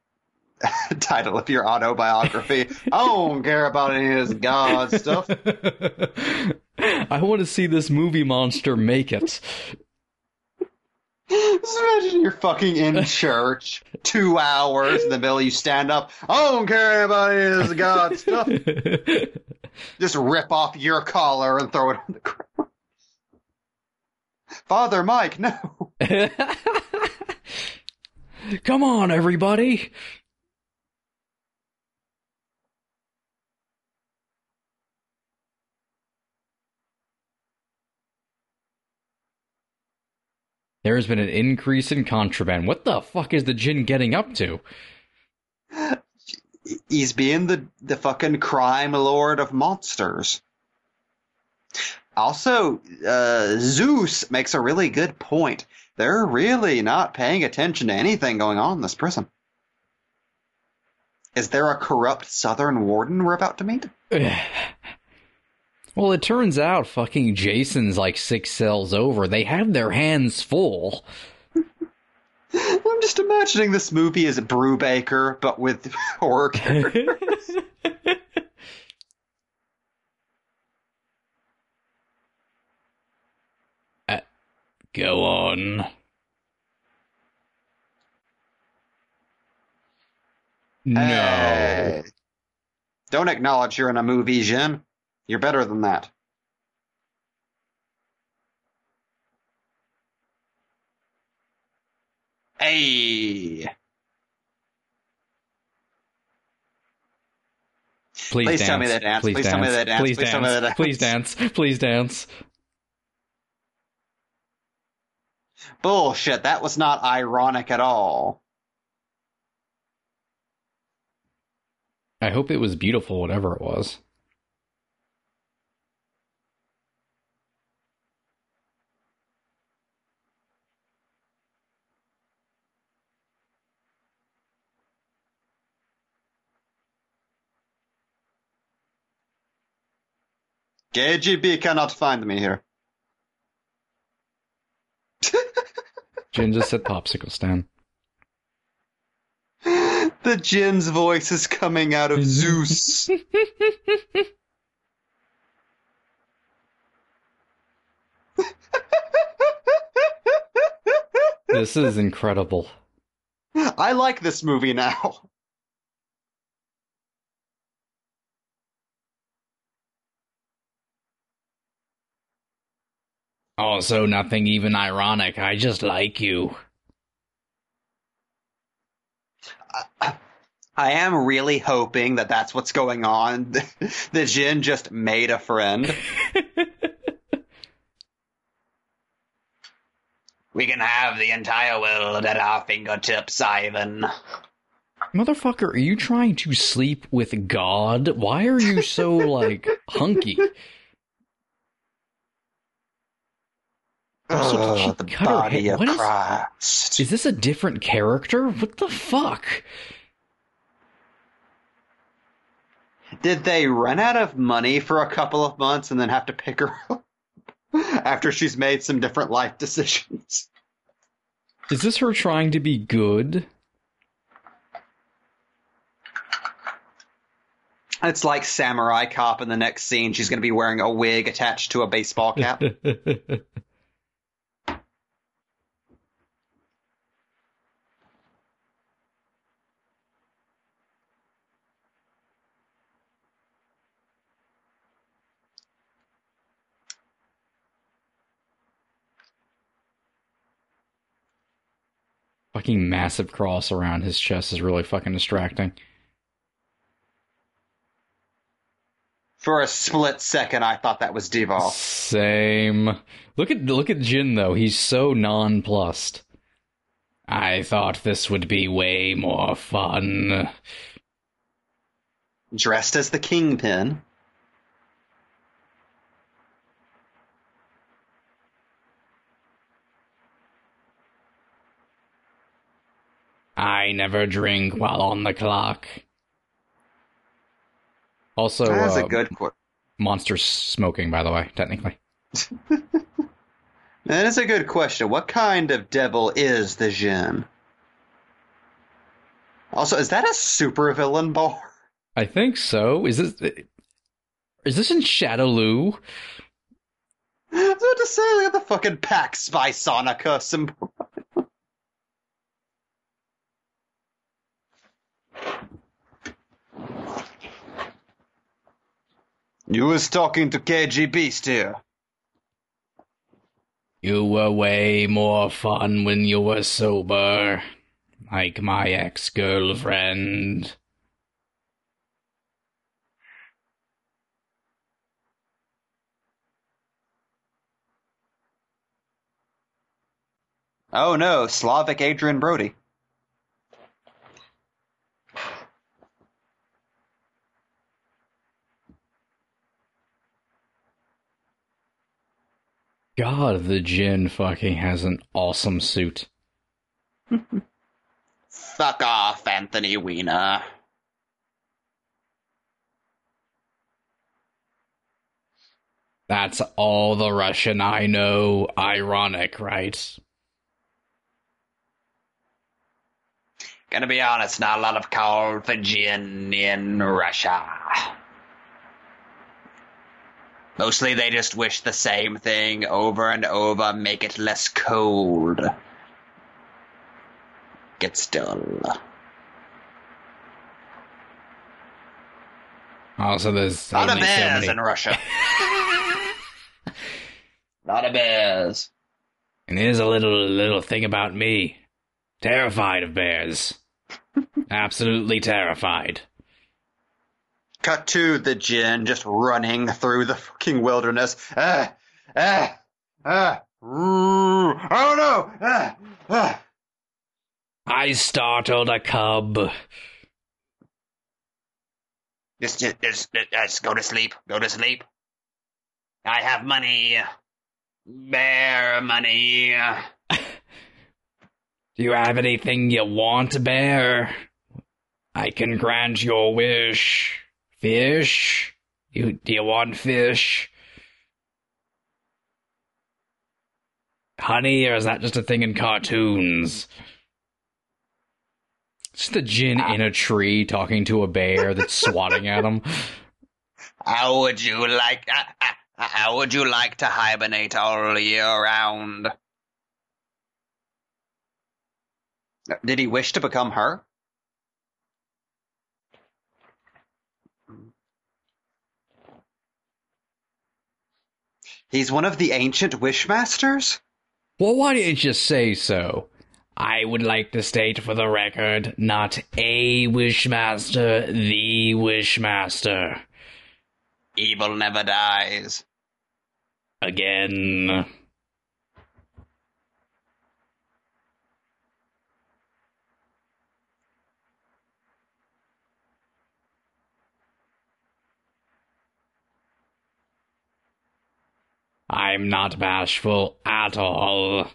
title of your autobiography. I don't care about any of this God stuff. I want to see this movie monster make it. Just imagine you're fucking in church, two hours in the middle, you stand up. I don't care about any of this God stuff. Just rip off your collar and throw it on the ground. Father Mike, no. Come on, everybody. There's been an increase in contraband. What the fuck is the Jin getting up to? He's being the, the fucking crime lord of monsters. Also, uh, Zeus makes a really good point. They're really not paying attention to anything going on in this prison. Is there a corrupt southern warden we're about to meet? Well, it turns out fucking Jason's like six cells over. They have their hands full. I'm just imagining this movie as Brubaker, but with horror characters. Uh, go on. No. Hey. Don't acknowledge you're in a movie, Jin. You're better than that. Hey. Please, Please dance. tell me they dance. Please, Please dance. tell me they dance. Please Please dance. tell me they dance. Please dance. Please dance. Bullshit, that was not ironic at all. I hope it was beautiful, whatever it was. KGB cannot find me here. Jinn just said popsicle stand. The Jinn's voice is coming out of Zeus. This is incredible. I like this movie now. Also, nothing even ironic. I just like you. I am really hoping that that's what's going on. the Jinn just made a friend. we can have the entire world at our fingertips, Ivan. Motherfucker, are you trying to sleep with God? Why are you so, like, hunky? Also, did she Oh, the cut her body of What is- Christ. Is this a different character? What the fuck? Did they run out of money for a couple of months and then have to pick her up after she's made some different life decisions? Is this her trying to be good? It's like Samurai Cop in the next scene. She's going to be wearing a wig attached to a baseball cap. fucking massive cross around his chest is really fucking distracting. For a split second, I thought that was Deval. Same. Look at look at Jinn though. He's so nonplussed. I thought this would be way more fun. Dressed as the Kingpin. I never drink while on the clock. Also, That's uh, a good qu- monster smoking, by the way, technically. That is a good question. What kind of devil is the Jinn? Also, is that a supervillain bar? I think so. Is this is this in Shadowloo? I was about to say, look at the fucking Pax Bisonica symbol. You was talking to KGB still. You were way more fun when you were sober, like my ex girlfriend. Oh no, Slavic Adrien Brody. God, the Jinn fucking has an awesome suit. Fuck off, Anthony Weiner. That's all the Russian I know. Ironic, right? Gonna be honest, not a lot of call for gin in Russia. Mostly they just wish the same thing over and over, make it less cold. Gets dull. Also, there's a Lot of so bears many- in Russia. Lot of bears. And here's a little little thing about me. Terrified of bears. Absolutely terrified. Cut to the Jinn just running through the fucking wilderness. Ah, ah, ah. Oh no! Ah, ah. I startled a cub. Just, just, just, just go to sleep. Go to sleep. I have money. Bear money. Do you have anything you want, bear? I can grant your wish. Fish? You do you want fish? Honey, or is that just a thing in cartoons? It's the Jinn in a tree talking to a bear that's swatting at him. How would you like? Uh, uh, how would you like to hibernate all year round? Did he wish to become her? He's one of the ancient wishmasters? Well, why didn't you just say so? I would like to state for the record, not a Wishmaster, the Wishmaster. Evil never dies. Again. I'm not bashful at all.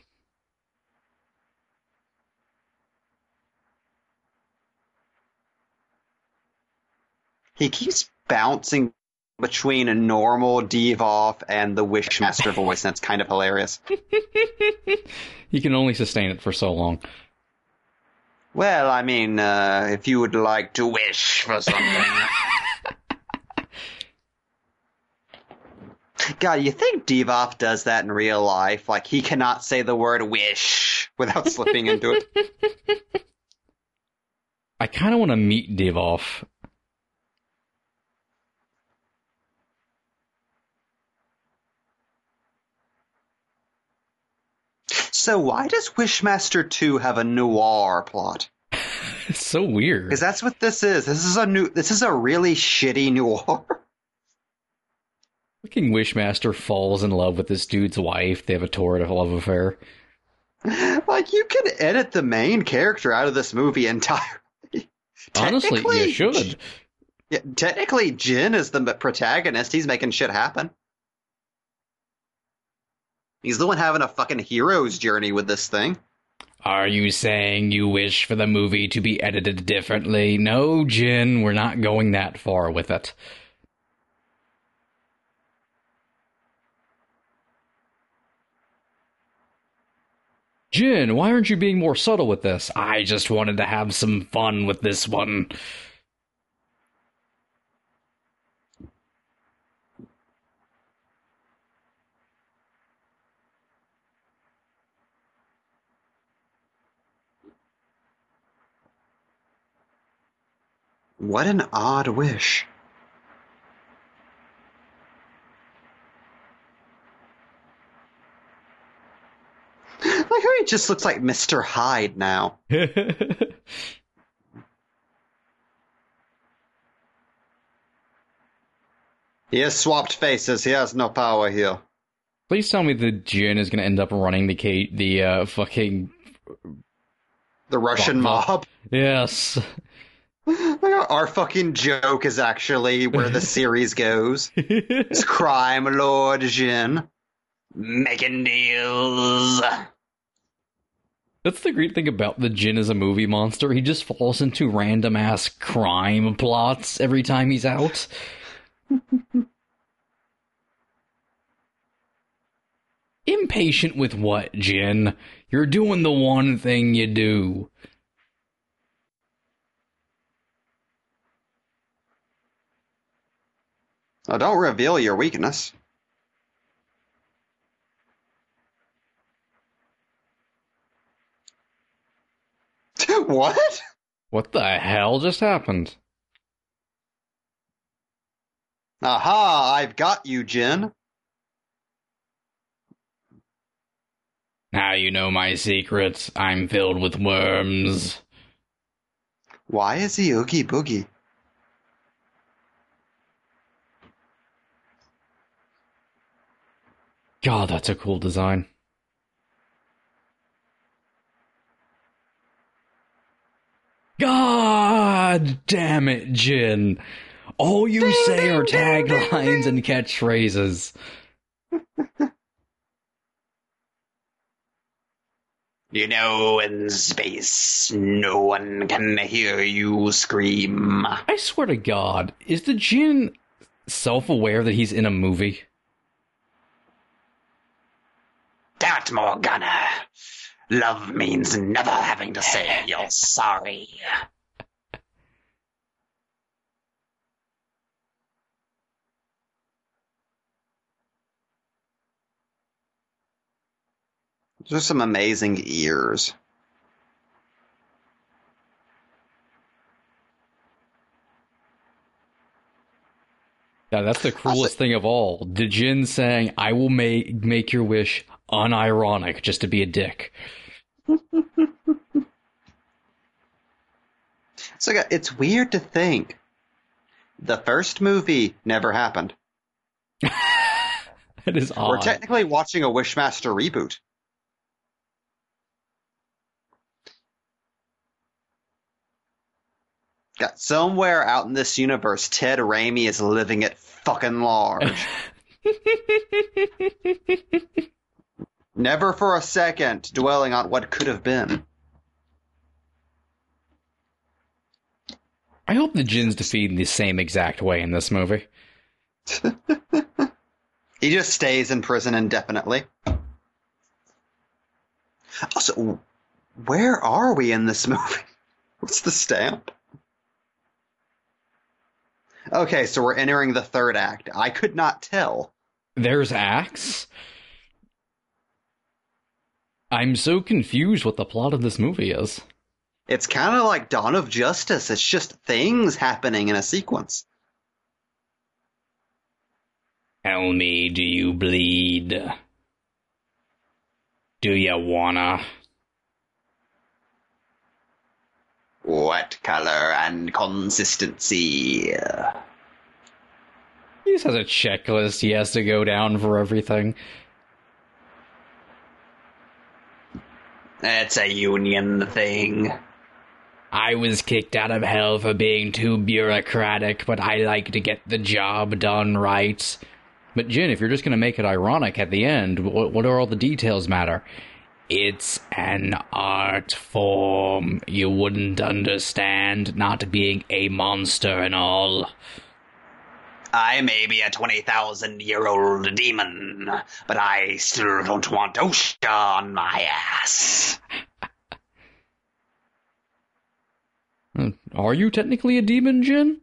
He keeps bouncing between a normal Divoff and the Wishmaster voice, and it's kind of hilarious. You can only sustain it for so long. Well, I mean, uh, if you would like to wish for something. God, you think Divoff does that in real life? Like, he cannot say the word wish without slipping into it. I kind of want to meet Divoff. So why does Wishmaster 2 have a noir plot? It's so weird. Because that's what this is. This is a new. This is a really shitty noir. Fucking Wishmaster falls in love with this dude's wife. They have a torrid love affair. like you can edit the main character out of this movie entirely. Honestly, you should. Yeah, technically, Jinn is the protagonist. He's making shit happen. He's the one having a fucking hero's journey with this thing. Are you saying you wish for the movie to be edited differently? No, Jinn, we're not going that far with it. Jinn, why aren't you being more subtle with this? I just wanted to have some fun with this one. What an odd wish. Like how he just looks like Mr. Hyde now. He has swapped faces. He has no power here. Please tell me the Jinn is going to end up running the Kate, the uh, fucking The Russian Fuck, fuck. mob. yes. Our fucking joke is actually where the series goes. It's crime lord Jinn making deals. That's the great thing about the Jinn as a movie monster. He just falls into random ass crime plots every time he's out. Impatient with what, Jinn? You're doing the one thing you do. Oh, don't reveal your weakness. What? What the hell just happened? Aha, I've got you, Jinn. Now you know my secrets. I'm filled with worms. Why is he Oogie Boogie? God, that's a cool design. God damn it, Jinn. All you say are taglines and catchphrases. You know, in space, no one can hear you scream. I swear to God, is the Jinn self aware that he's in a movie? Damn it, Morgana. Love means never having to say you're sorry. Those are some amazing ears. Yeah, that's the cruelest thing of all. The Jinn saying, I will make make your wish unironic just to be a dick. So it's weird to think the first movie never happened. It is We're technically watching a Wishmaster reboot. Got somewhere out in this universe, Ted Raimi is living it fucking large. Never for a second dwelling on what could have been. I hope the Jinn's defeated the same exact way in this movie. He just stays in prison indefinitely. Also, where are we in this movie? What's the stamp? Okay, so we're entering the third act. I could not tell. There's Axe. I'm so confused what the plot of this movie is. It's kind of like Dawn of Justice. It's just things happening in a sequence. Tell me, do you bleed? Do you wanna? What color and consistency? He just has a checklist he has to go down for everything. It's a union thing. I was kicked out of hell for being too bureaucratic, but I like to get the job done right. But Jinn, if you're just gonna make it ironic at the end, what, what are all the details matter? It's an art form. You wouldn't understand, not being a monster and all. I may be a 20,000 year old demon, but I still don't want OSHA on my ass. Uh, Are you technically a demon, Jinn?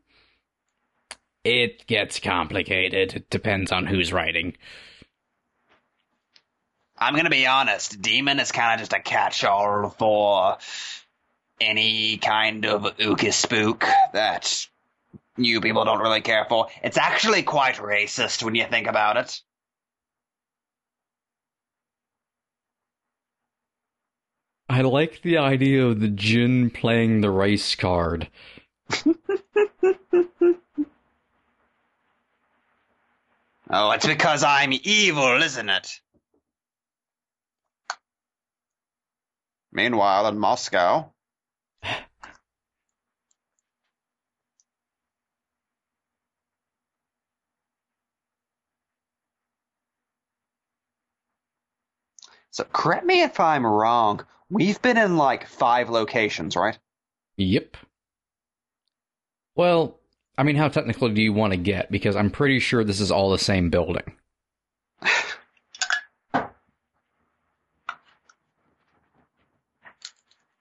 It gets complicated. It depends on who's writing. I'm gonna be honest, demon is kind of just a catch-all for any kind of ooka spook that you people don't really care for. It's actually quite racist when you think about it. I like the idea of the Jinn playing the race card. Oh, it's because I'm evil, isn't it? Meanwhile, in Moscow. So, correct me if I'm wrong. We've been in like five locations, right? Yep. Well, I mean, how technical do you want to get? Because I'm pretty sure this is all the same building.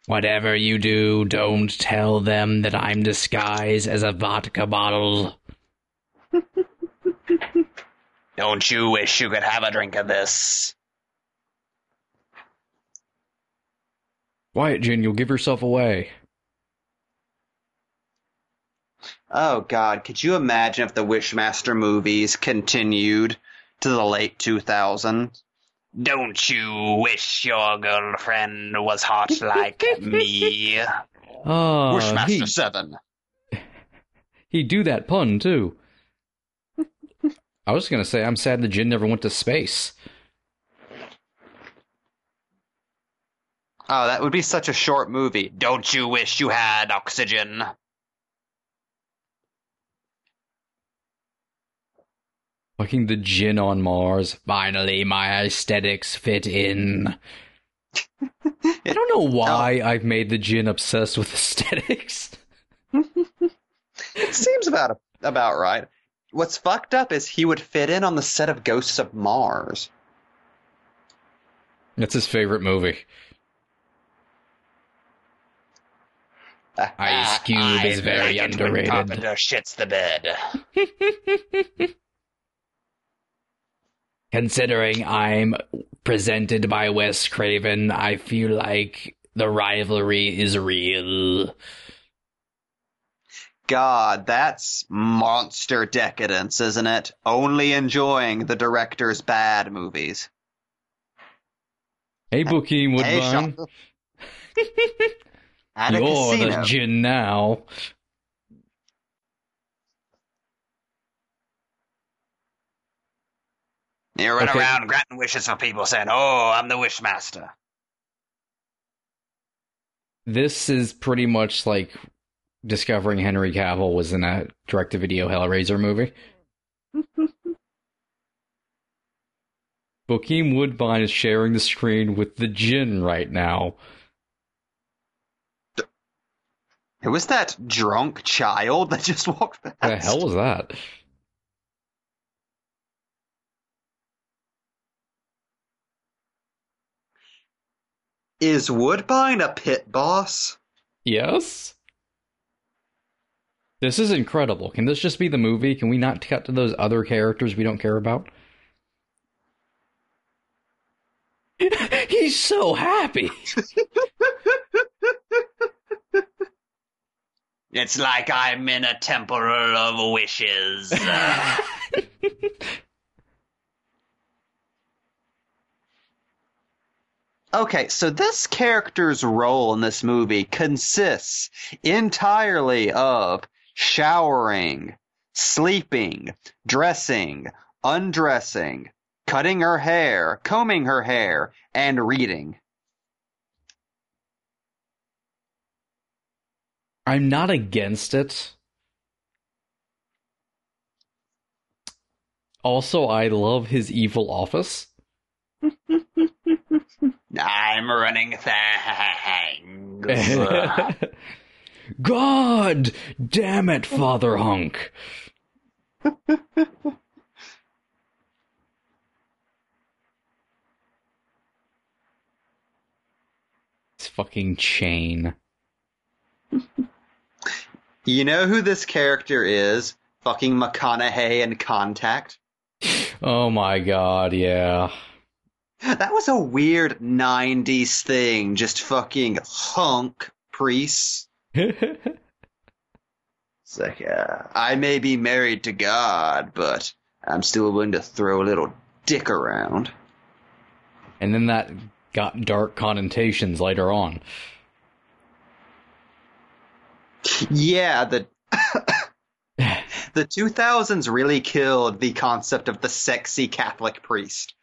Whatever you do, don't tell them that I'm disguised as a vodka bottle. Don't you wish you could have a drink of this? Quiet, Jinn, you'll give yourself away. Oh God, could you imagine if the Wishmaster movies continued to the late 2000s? Don't you wish your girlfriend was hot like me? Oh, Wishmaster he, 7. he'd do that pun, too. I was gonna say, I'm sad the Jinn never went to space. Oh, that would be such a short movie. Don't you wish you had oxygen? Fucking the Jinn on Mars. Finally, my aesthetics fit in. I don't know why I've made the Jinn obsessed with aesthetics. It seems about about right. What's fucked up is he would fit in on the set of Ghosts of Mars. That's his favorite movie. Ice ah, Cube is very underrated. Carpenter shits the bed. Considering I'm presented by Wes Craven, I feel like the rivalry is real. God, that's monster decadence, isn't it? Only enjoying the director's bad movies. Hey, Bokeem Hey, Woodbine. Sean. At a You're casino. the Jinn now. You run Okay. around granting wishes for people saying, Oh, I'm the wish master. This is pretty much like discovering Henry Cavill was in a direct-to-video Hellraiser movie. Bokeem Woodbine is sharing the screen with the Jinn right now. Who was that drunk child that just walked past? What the hell was that? Is Woodbine a pit boss? Yes? This is incredible. Can this just be the movie? Can we not cut to those other characters we don't care about? He's so happy. It's like I'm in a temple of wishes. okay, so this character's role in this movie consists entirely of showering, sleeping, dressing, undressing, cutting her hair, combing her hair, and reading. I'm not against it. Also, I love his evil office. I'm running things. God damn it, Father Hunk. This fucking chain. You know who this character is? Fucking McConaughey in Contact. Oh my god, yeah. That was a weird 90s thing, just fucking hunk priests. It's like, uh, I may be married to God, but I'm still willing to throw a little dick around. and then that got dark connotations later on. Yeah, the the 2000s really killed the concept of the sexy Catholic priest.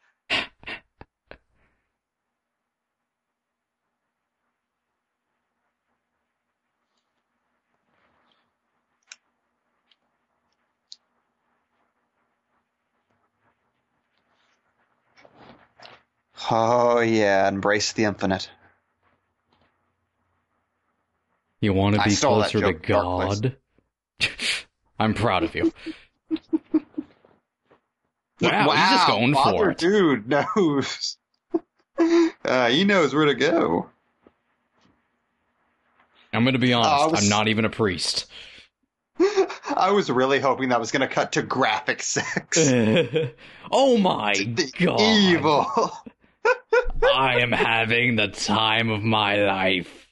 Oh yeah, embrace the infinite. You want to be closer to. God? I'm proud of you. Wow, he's just going for it. Dude knows. uh, he knows where to go. I'm going to be honest. I was- I'm not even a priest. I was really hoping that was going to cut to graphic sex. oh my the god. evil. I am having the time of my life.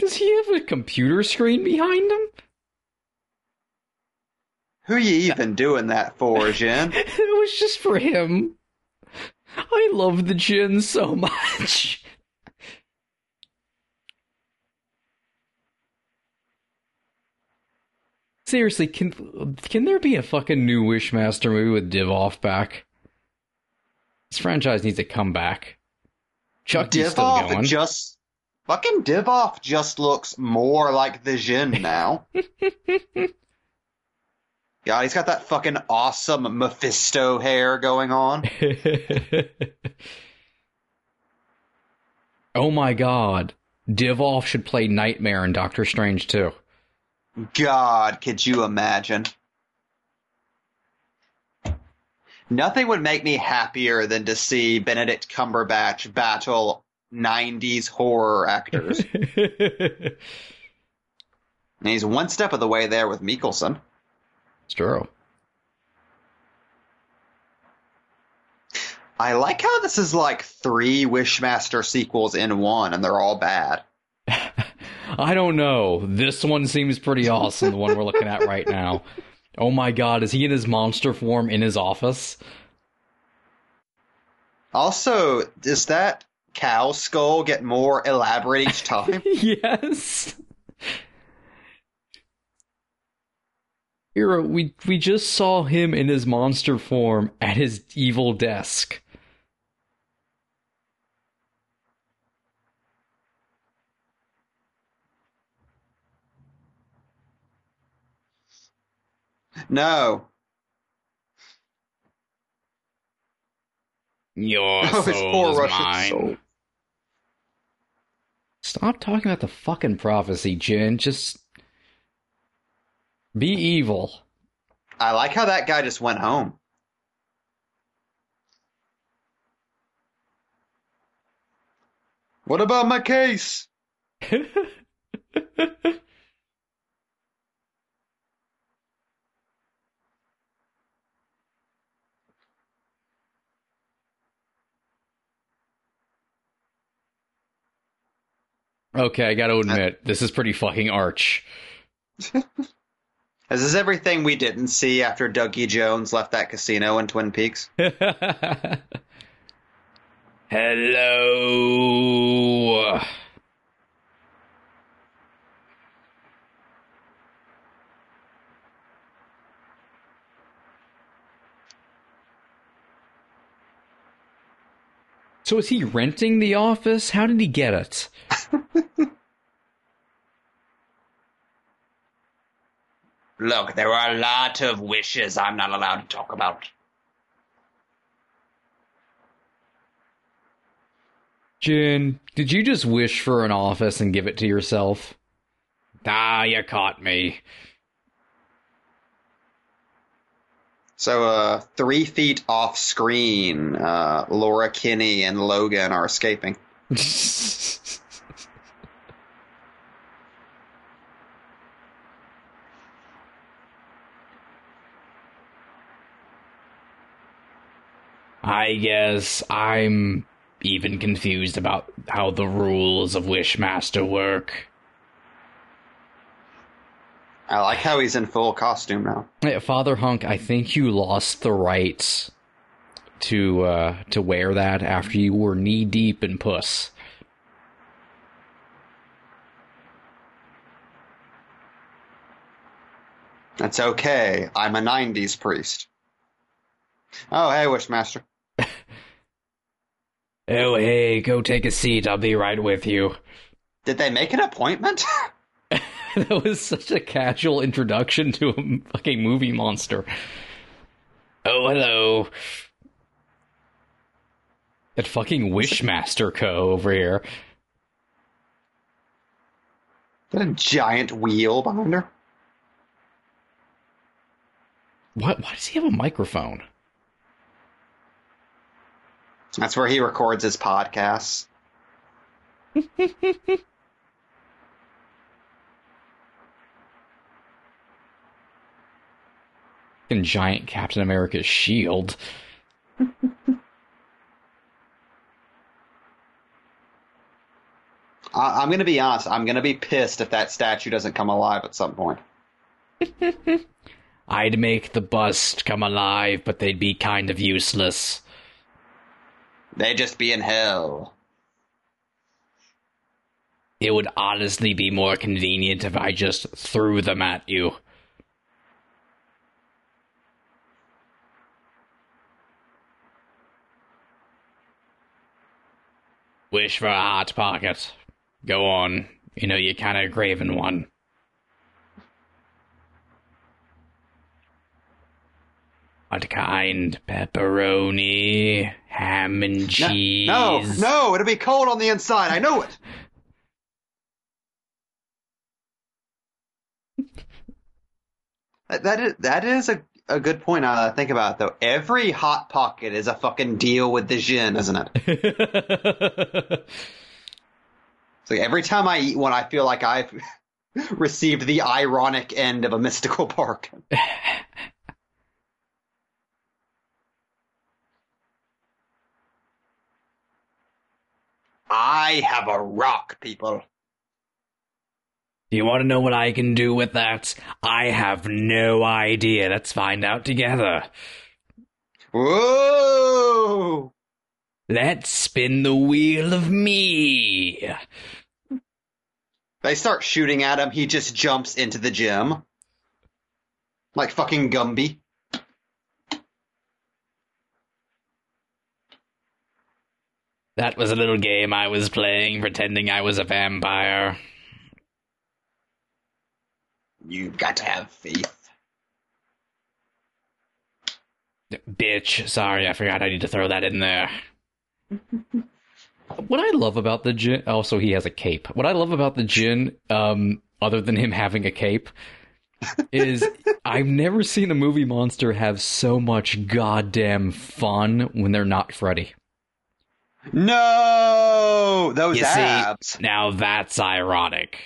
Does he have a computer screen behind him? Who you even doing that for, Jen? It was just for him. I love the Jinn so much. Seriously, can can there be a fucking new Wishmaster movie with Divoff back? This franchise needs to come back. Still Divoff going. just fucking Divoff just looks more like the Jinn now. God, he's got that fucking awesome Mephisto hair going on. oh my god. Divoff should play Nightmare in Doctor Strange too. God, could you imagine? Nothing would make me happier than to see Benedict Cumberbatch battle 90s horror actors. and he's one step of the way there with Mikkelsen. it's true. I like how this is like three Wishmaster sequels in one, and they're all bad. I don't know. This one seems pretty awesome, the one we're looking at right now. Oh my god, is he in his monster form in his office? Also, is that cow skull get more elaborate each time? yes. Hero, we we just saw him in his monster form at his evil desk. no. Your Oh, soul poor is Russian mine. soul. Stop talking about the fucking prophecy, Jinn. Just be evil. I like how that guy just went home. What about my case? Okay, I gotta admit, this is pretty fucking arch. Is this everything we didn't see after Dougie Jones left that casino in Twin Peaks? Hello. So is he renting the office? How did he get it? Look, there are a lot of wishes I'm not allowed to talk about. Jinn, did you just wish for an office and give it to yourself? Ah, you caught me. So, uh, three feet off screen, uh, Laura Kinney and Logan are escaping. I guess I'm even confused about how the rules of Wishmaster work. I like how he's in full costume now. Hey, Father Hunk, I think you lost the rights to uh, to wear that after you were knee deep in puss. That's okay. I'm a 90s priest. Oh, hey, Wishmaster. Oh, hey, go take a seat. I'll be right with you. Did they make an appointment? that was such a casual introduction to a fucking movie monster. Oh, hello. That fucking Wishmaster Co. over here. Got a giant wheel behind her. What? Why does he have a microphone? That's where he records his podcasts. Fucking giant Captain America's shield. I- I'm going to be honest. I'm going to be pissed if that statue doesn't come alive at some point. I'd make the bust come alive, but they'd be kind of useless. They just be in hell. It would honestly be more convenient if I just threw them at you. wish for a hot pocket. Go on. You know you're kind of craving one. What kind? Pepperoni, ham and cheese. no, no, it'll be cold on the inside. I know it. That- that is that is a a good point. Uh, think about it, though. Every hot pocket is a fucking deal with the Jinn, isn't it? It's like every time I eat one, I feel like I've received the ironic end of a mystical bargain. I have a rock, people. Do you want to know what I can do with that? I have no idea. Let's find out together. Whoa! Let's spin the wheel of me. They start shooting at him. He just jumps into the gym. Like fucking Gumby. That was a little game I was playing, pretending I was a vampire. You've got to have faith. Bitch, sorry, I forgot I need to throw that in there. what I love about the Jinn. also he has a cape. What I love about the Jinn, um, other than him having a cape, is I've never seen a movie monster have so much goddamn fun when they're not Freddy. No! Those You see, now that's ironic.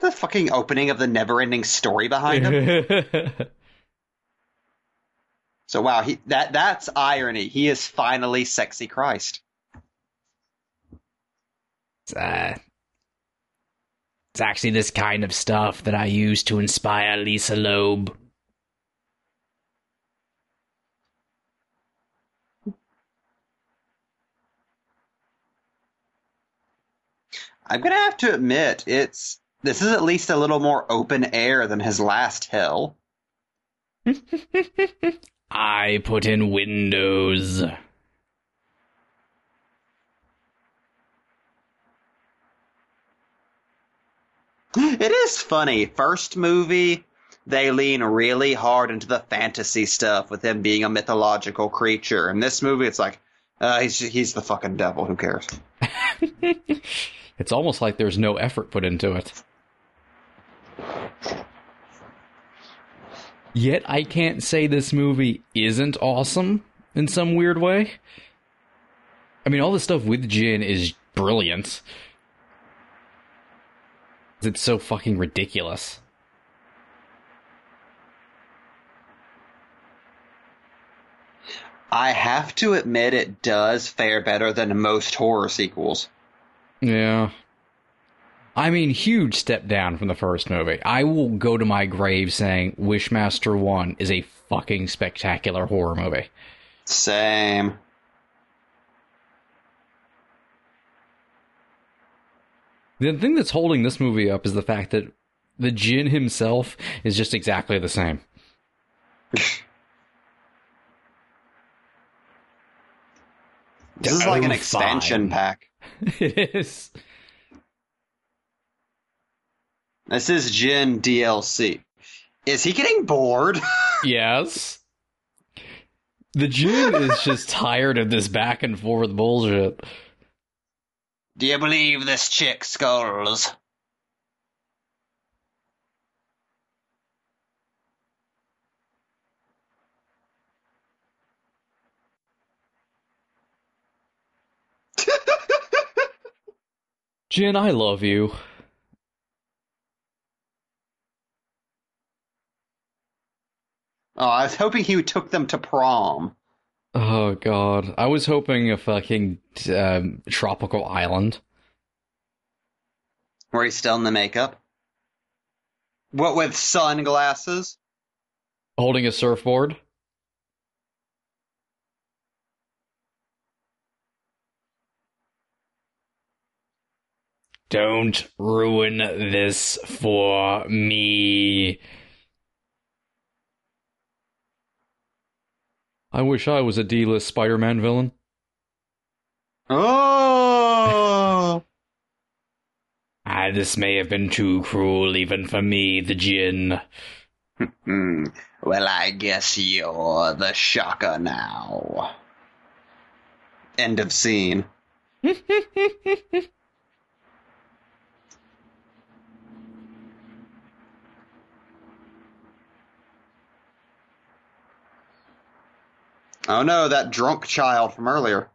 The fucking opening of the never ending story behind him. so wow, he that that's irony. He is finally sexy Christ. Uh, it's actually this kind of stuff that I use to inspire Lisa Loeb. I'm gonna have to admit, it's this is at least a little more open air than his last hill. I put in windows. It is funny. First movie, they lean really hard into the fantasy stuff with him being a mythological creature. In this movie, it's like, uh, he's he's the fucking devil. Who cares? It's almost like there's no effort put into it. Yet I can't say this movie isn't awesome in some weird way. I mean, all the stuff with Jinn is brilliant. It's so fucking ridiculous. I have to admit, it does fare better than most horror sequels. Yeah. I mean, huge step down from the first movie. I will go to my grave saying Wishmaster 1 is a fucking spectacular horror movie. Same. The thing that's holding this movie up is the fact that the Jinn himself is just exactly the same. This is like an expansion fine. pack. it is. This is Jinn DLC. Is he getting bored? Yes. The Jinn is just tired of this back and forth bullshit. Do you believe this chick skulls? Jinn, I love you. Oh, I was hoping he took them to prom. Oh god, I was hoping a fucking um, tropical island. Where he's still in the makeup. What with sunglasses? Holding a surfboard. Don't ruin this for me. I wish I was a D-list Spider-Man villain. Oh, Ah, this may have been too cruel even for me, the Jinn. Well, I guess you're the shocker now. End of scene. oh no, that drunk child from earlier.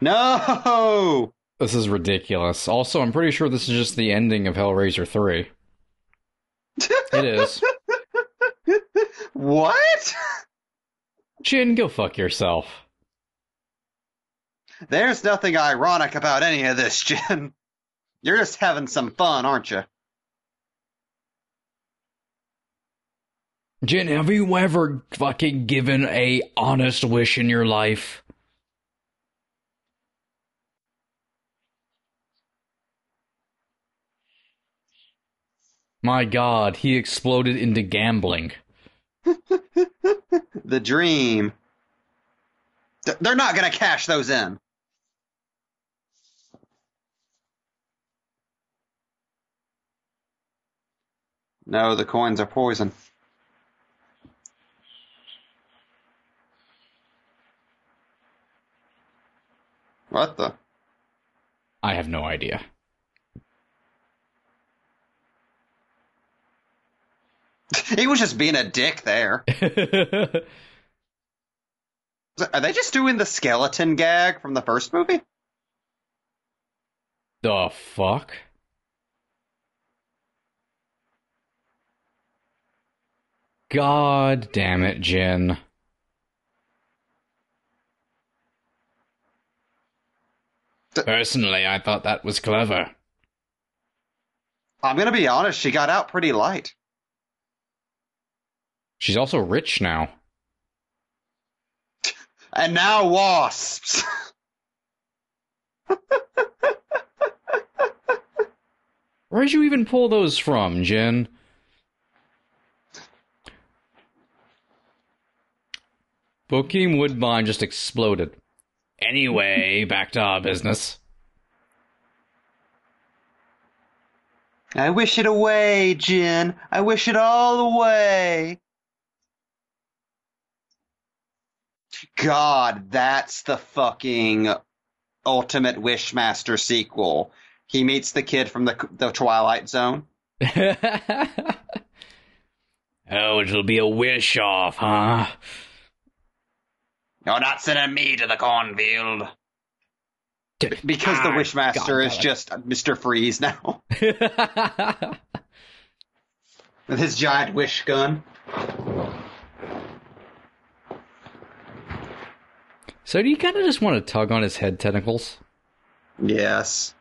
No! This is ridiculous. Also, I'm pretty sure this is just the ending of Hellraiser 3. It is. What? Jinn, go fuck yourself. There's nothing ironic about any of this, Jinn. You're just having some fun, aren't you? Jinn, have you ever fucking given a honest wish in your life? My god, he exploded into gambling. The dream. Th- They're not gonna cash those in. No, the coins are poison. What the? I have no idea. He was just being a dick there. Are they just doing the skeleton gag from the first movie? the fuck? God damn it, Jinn. Personally, I thought that was clever. I'm gonna be honest, she got out pretty light. She's also rich now. And now wasps. Where'd you even pull those from, Jinn? Bokeem Woodbine just exploded. Anyway, back to our business. I wish it away, Jinn. I wish it all away. God, that's the fucking Ultimate Wishmaster sequel. He meets the kid from the the Twilight Zone. oh, it'll be a wish off, huh? You're not sending me to the cornfield. Because the Ah, Wishmaster God, is just Mr. Freeze now. With his giant wish gun. so do you kind of just want to tug on his head tentacles? Yes.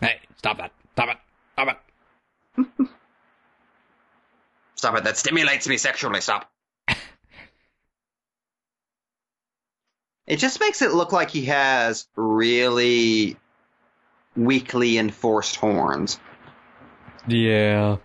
Hey, stop that. Stop it. Stop it. Stop it. That stimulates me sexually. Stop. It just makes it look like he has really weakly enforced horns. Yeah.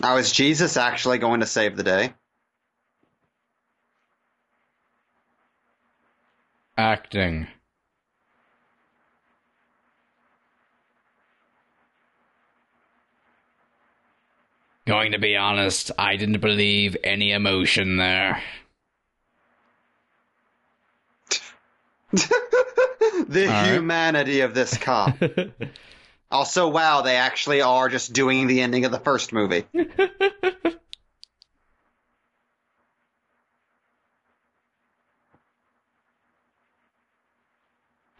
Now, is Jesus actually going to save the day? Acting. Going to be honest, I didn't believe any emotion there. the right. humanity of this cop. also, wow, they actually are just doing the ending of the first movie.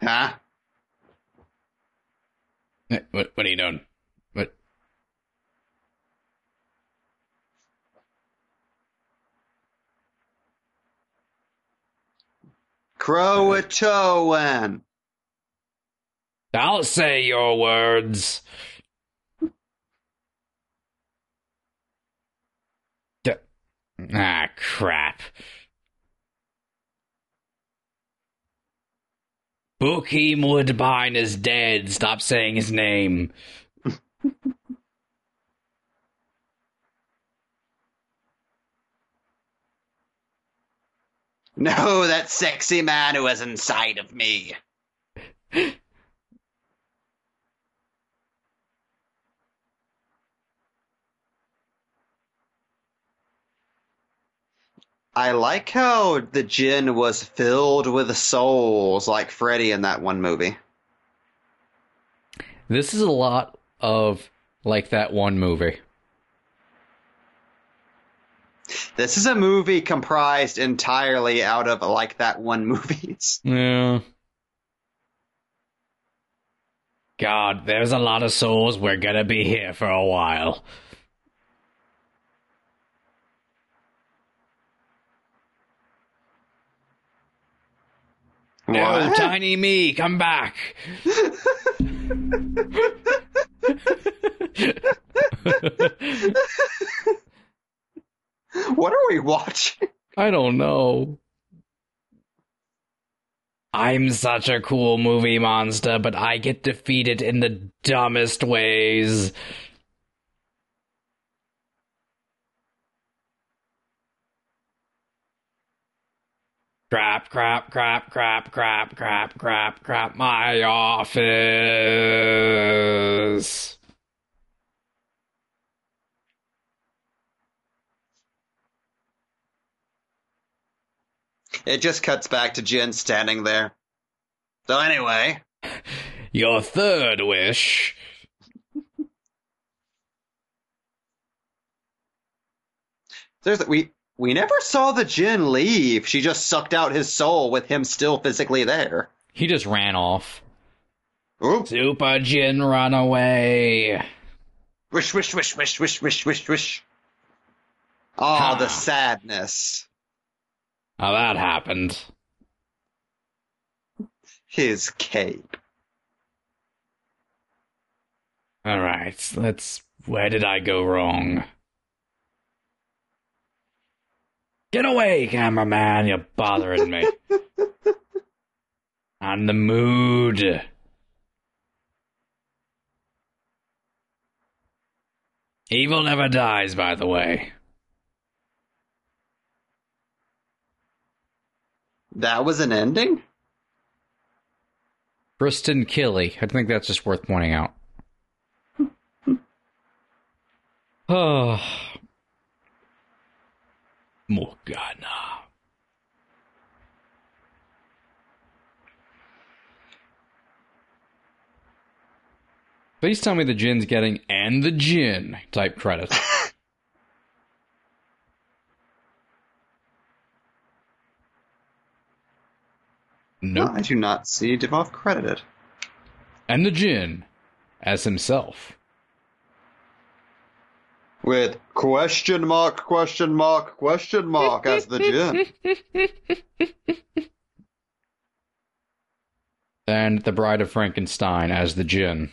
huh? Eh, What, what are you doing? What? Croatoan. I'll say your words. D- ah, crap. Bokeem Woodbine is dead. Stop saying his name. No, that sexy man who is inside of me. I like how the Jinn was filled with souls like Freddy in that one movie. This is a lot of like that one movie. This is a movie comprised entirely out of like that one movies. Yeah. God, there's a lot of souls. We're gonna be here for a while. No, What? tiny me, come back. What are we watching? I don't know. I'm such a cool movie monster, but I get defeated in the dumbest ways. Crap, crap, crap, crap, crap, crap, crap, crap, my office. It just cuts back to Jinn standing there. So anyway, Your third wish. there's we we never saw the Jinn leave. She just sucked out his soul with him still physically there. He just ran off. Oops. Super Jinn run away. Wish, wish, wish, wish, wish, wish, wish, wish. Oh, the sadness. How that happened. His cape. Alright, let's. Where did I go wrong? Get away, cameraman, you're bothering me. On the mood. Evil never dies, by the way. That was an ending? Kristen Killy. I think that's just worth pointing out. Oh. Morgana. Please tell me the Jinn's getting and the Jinn type credit. No, nope. I do not see Divoff credited. And the Jinn as himself. With question mark, question mark, question mark as the Jinn. And the Bride of Frankenstein as the Jinn.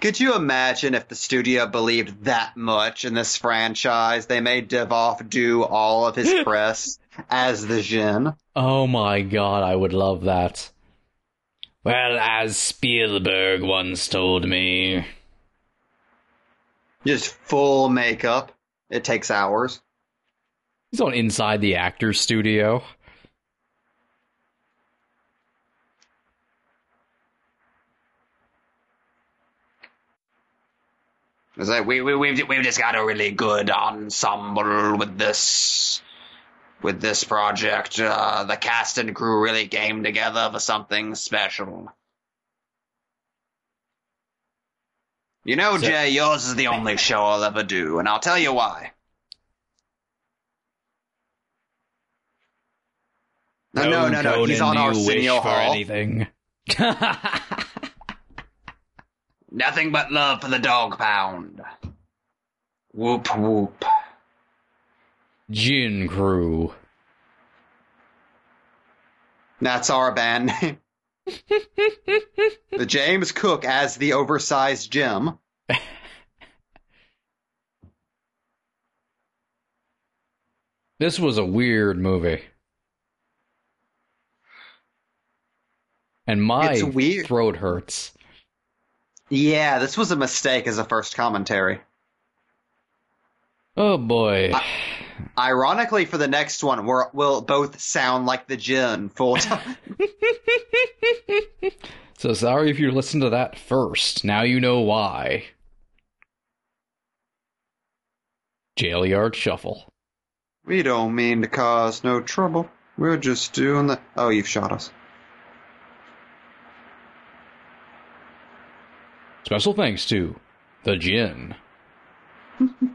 Could you imagine if the studio believed that much in this franchise, they made Divoff do all of his press as the Jinn? Oh my god, I would love that. Well, as Spielberg once told me. Just full makeup. It takes hours. He's on Inside the Actors Studio. It's like we we we've we've just got a really good ensemble with this with this project. Uh, the cast and crew really came together for something special. You know, So- Jay, yours is the only show I'll ever do, and I'll tell you why. No, no, no, no. He's on Arsenio Hall. anything. Nothing but love for the dog pound. Whoop whoop. Jinn Crew. That's our band name. The James Cook as the oversized Jim. This was a weird movie. And my It's weird. throat hurts. Yeah, this was a mistake as a first commentary. Oh boy. Ironically, for the next one, we're, we'll both sound like the Jinn full time. So sorry if you listened to that first. Now you know why. Jail Yard Shuffle. we don't mean to cause no trouble. We're just doing the. Oh, you've shot us. Special thanks to the Jinn.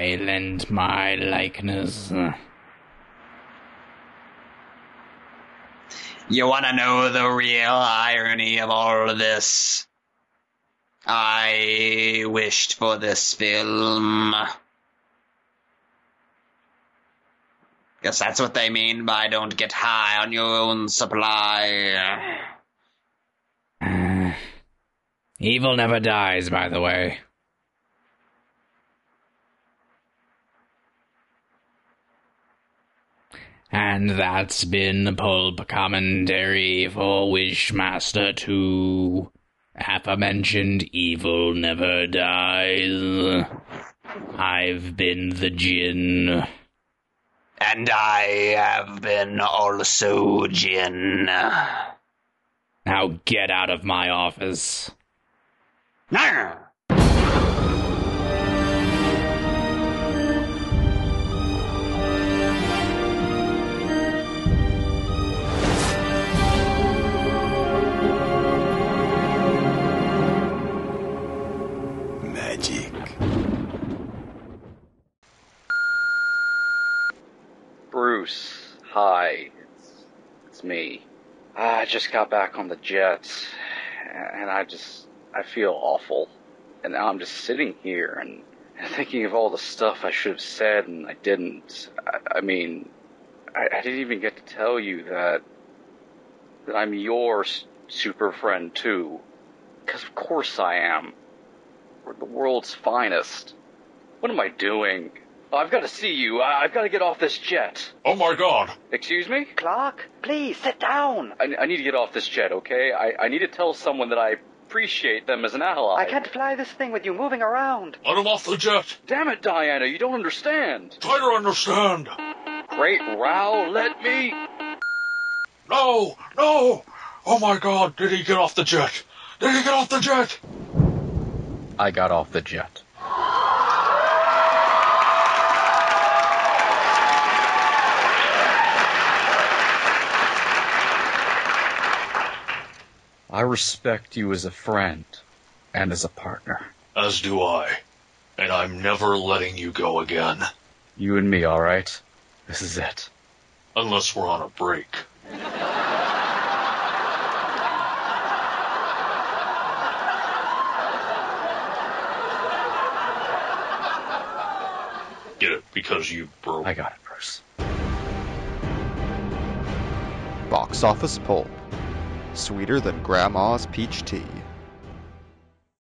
I lend my likeness. You want to know the real irony of all of this? I wished for this film. Guess that's what they mean by don't get high on your own supply. Evil never dies, by the way. And that's been Pulp Commentary for Wishmaster 2. Aforementioned Evil Never Dies. I've been the Jinn. And I have been also Jinn. Now get out of my office. Narr! Bruce, hi. It's, it's me. I just got back on the jets, and I just, I feel awful. And now I'm just sitting here and, and thinking of all the stuff I should have said and I didn't. I, I mean, I, I didn't even get to tell you that, that I'm your super friend too. Because of course I am. We're the world's finest. What am I doing? Oh, I've got to see you. I- I've got to get off this jet. Oh my god. Excuse me? Clark, please sit down. I, I need to get off this jet, okay? I, I need to tell someone that I appreciate them as an ally. I can't fly this thing with you moving around. Let him off the jet. Damn it, Diana, you don't understand. Try to understand. Great row, let me. No, no. Oh my god, did he get off the jet? Did he get off the jet? I got off the jet. I respect you as a friend and as a partner. As do I. And I'm never letting you go again. You and me, alright? This is it. Unless we're on a break. Get it? Because you broke. I got it, Bruce. Box office pulp. Sweeter than grandma's peach tea.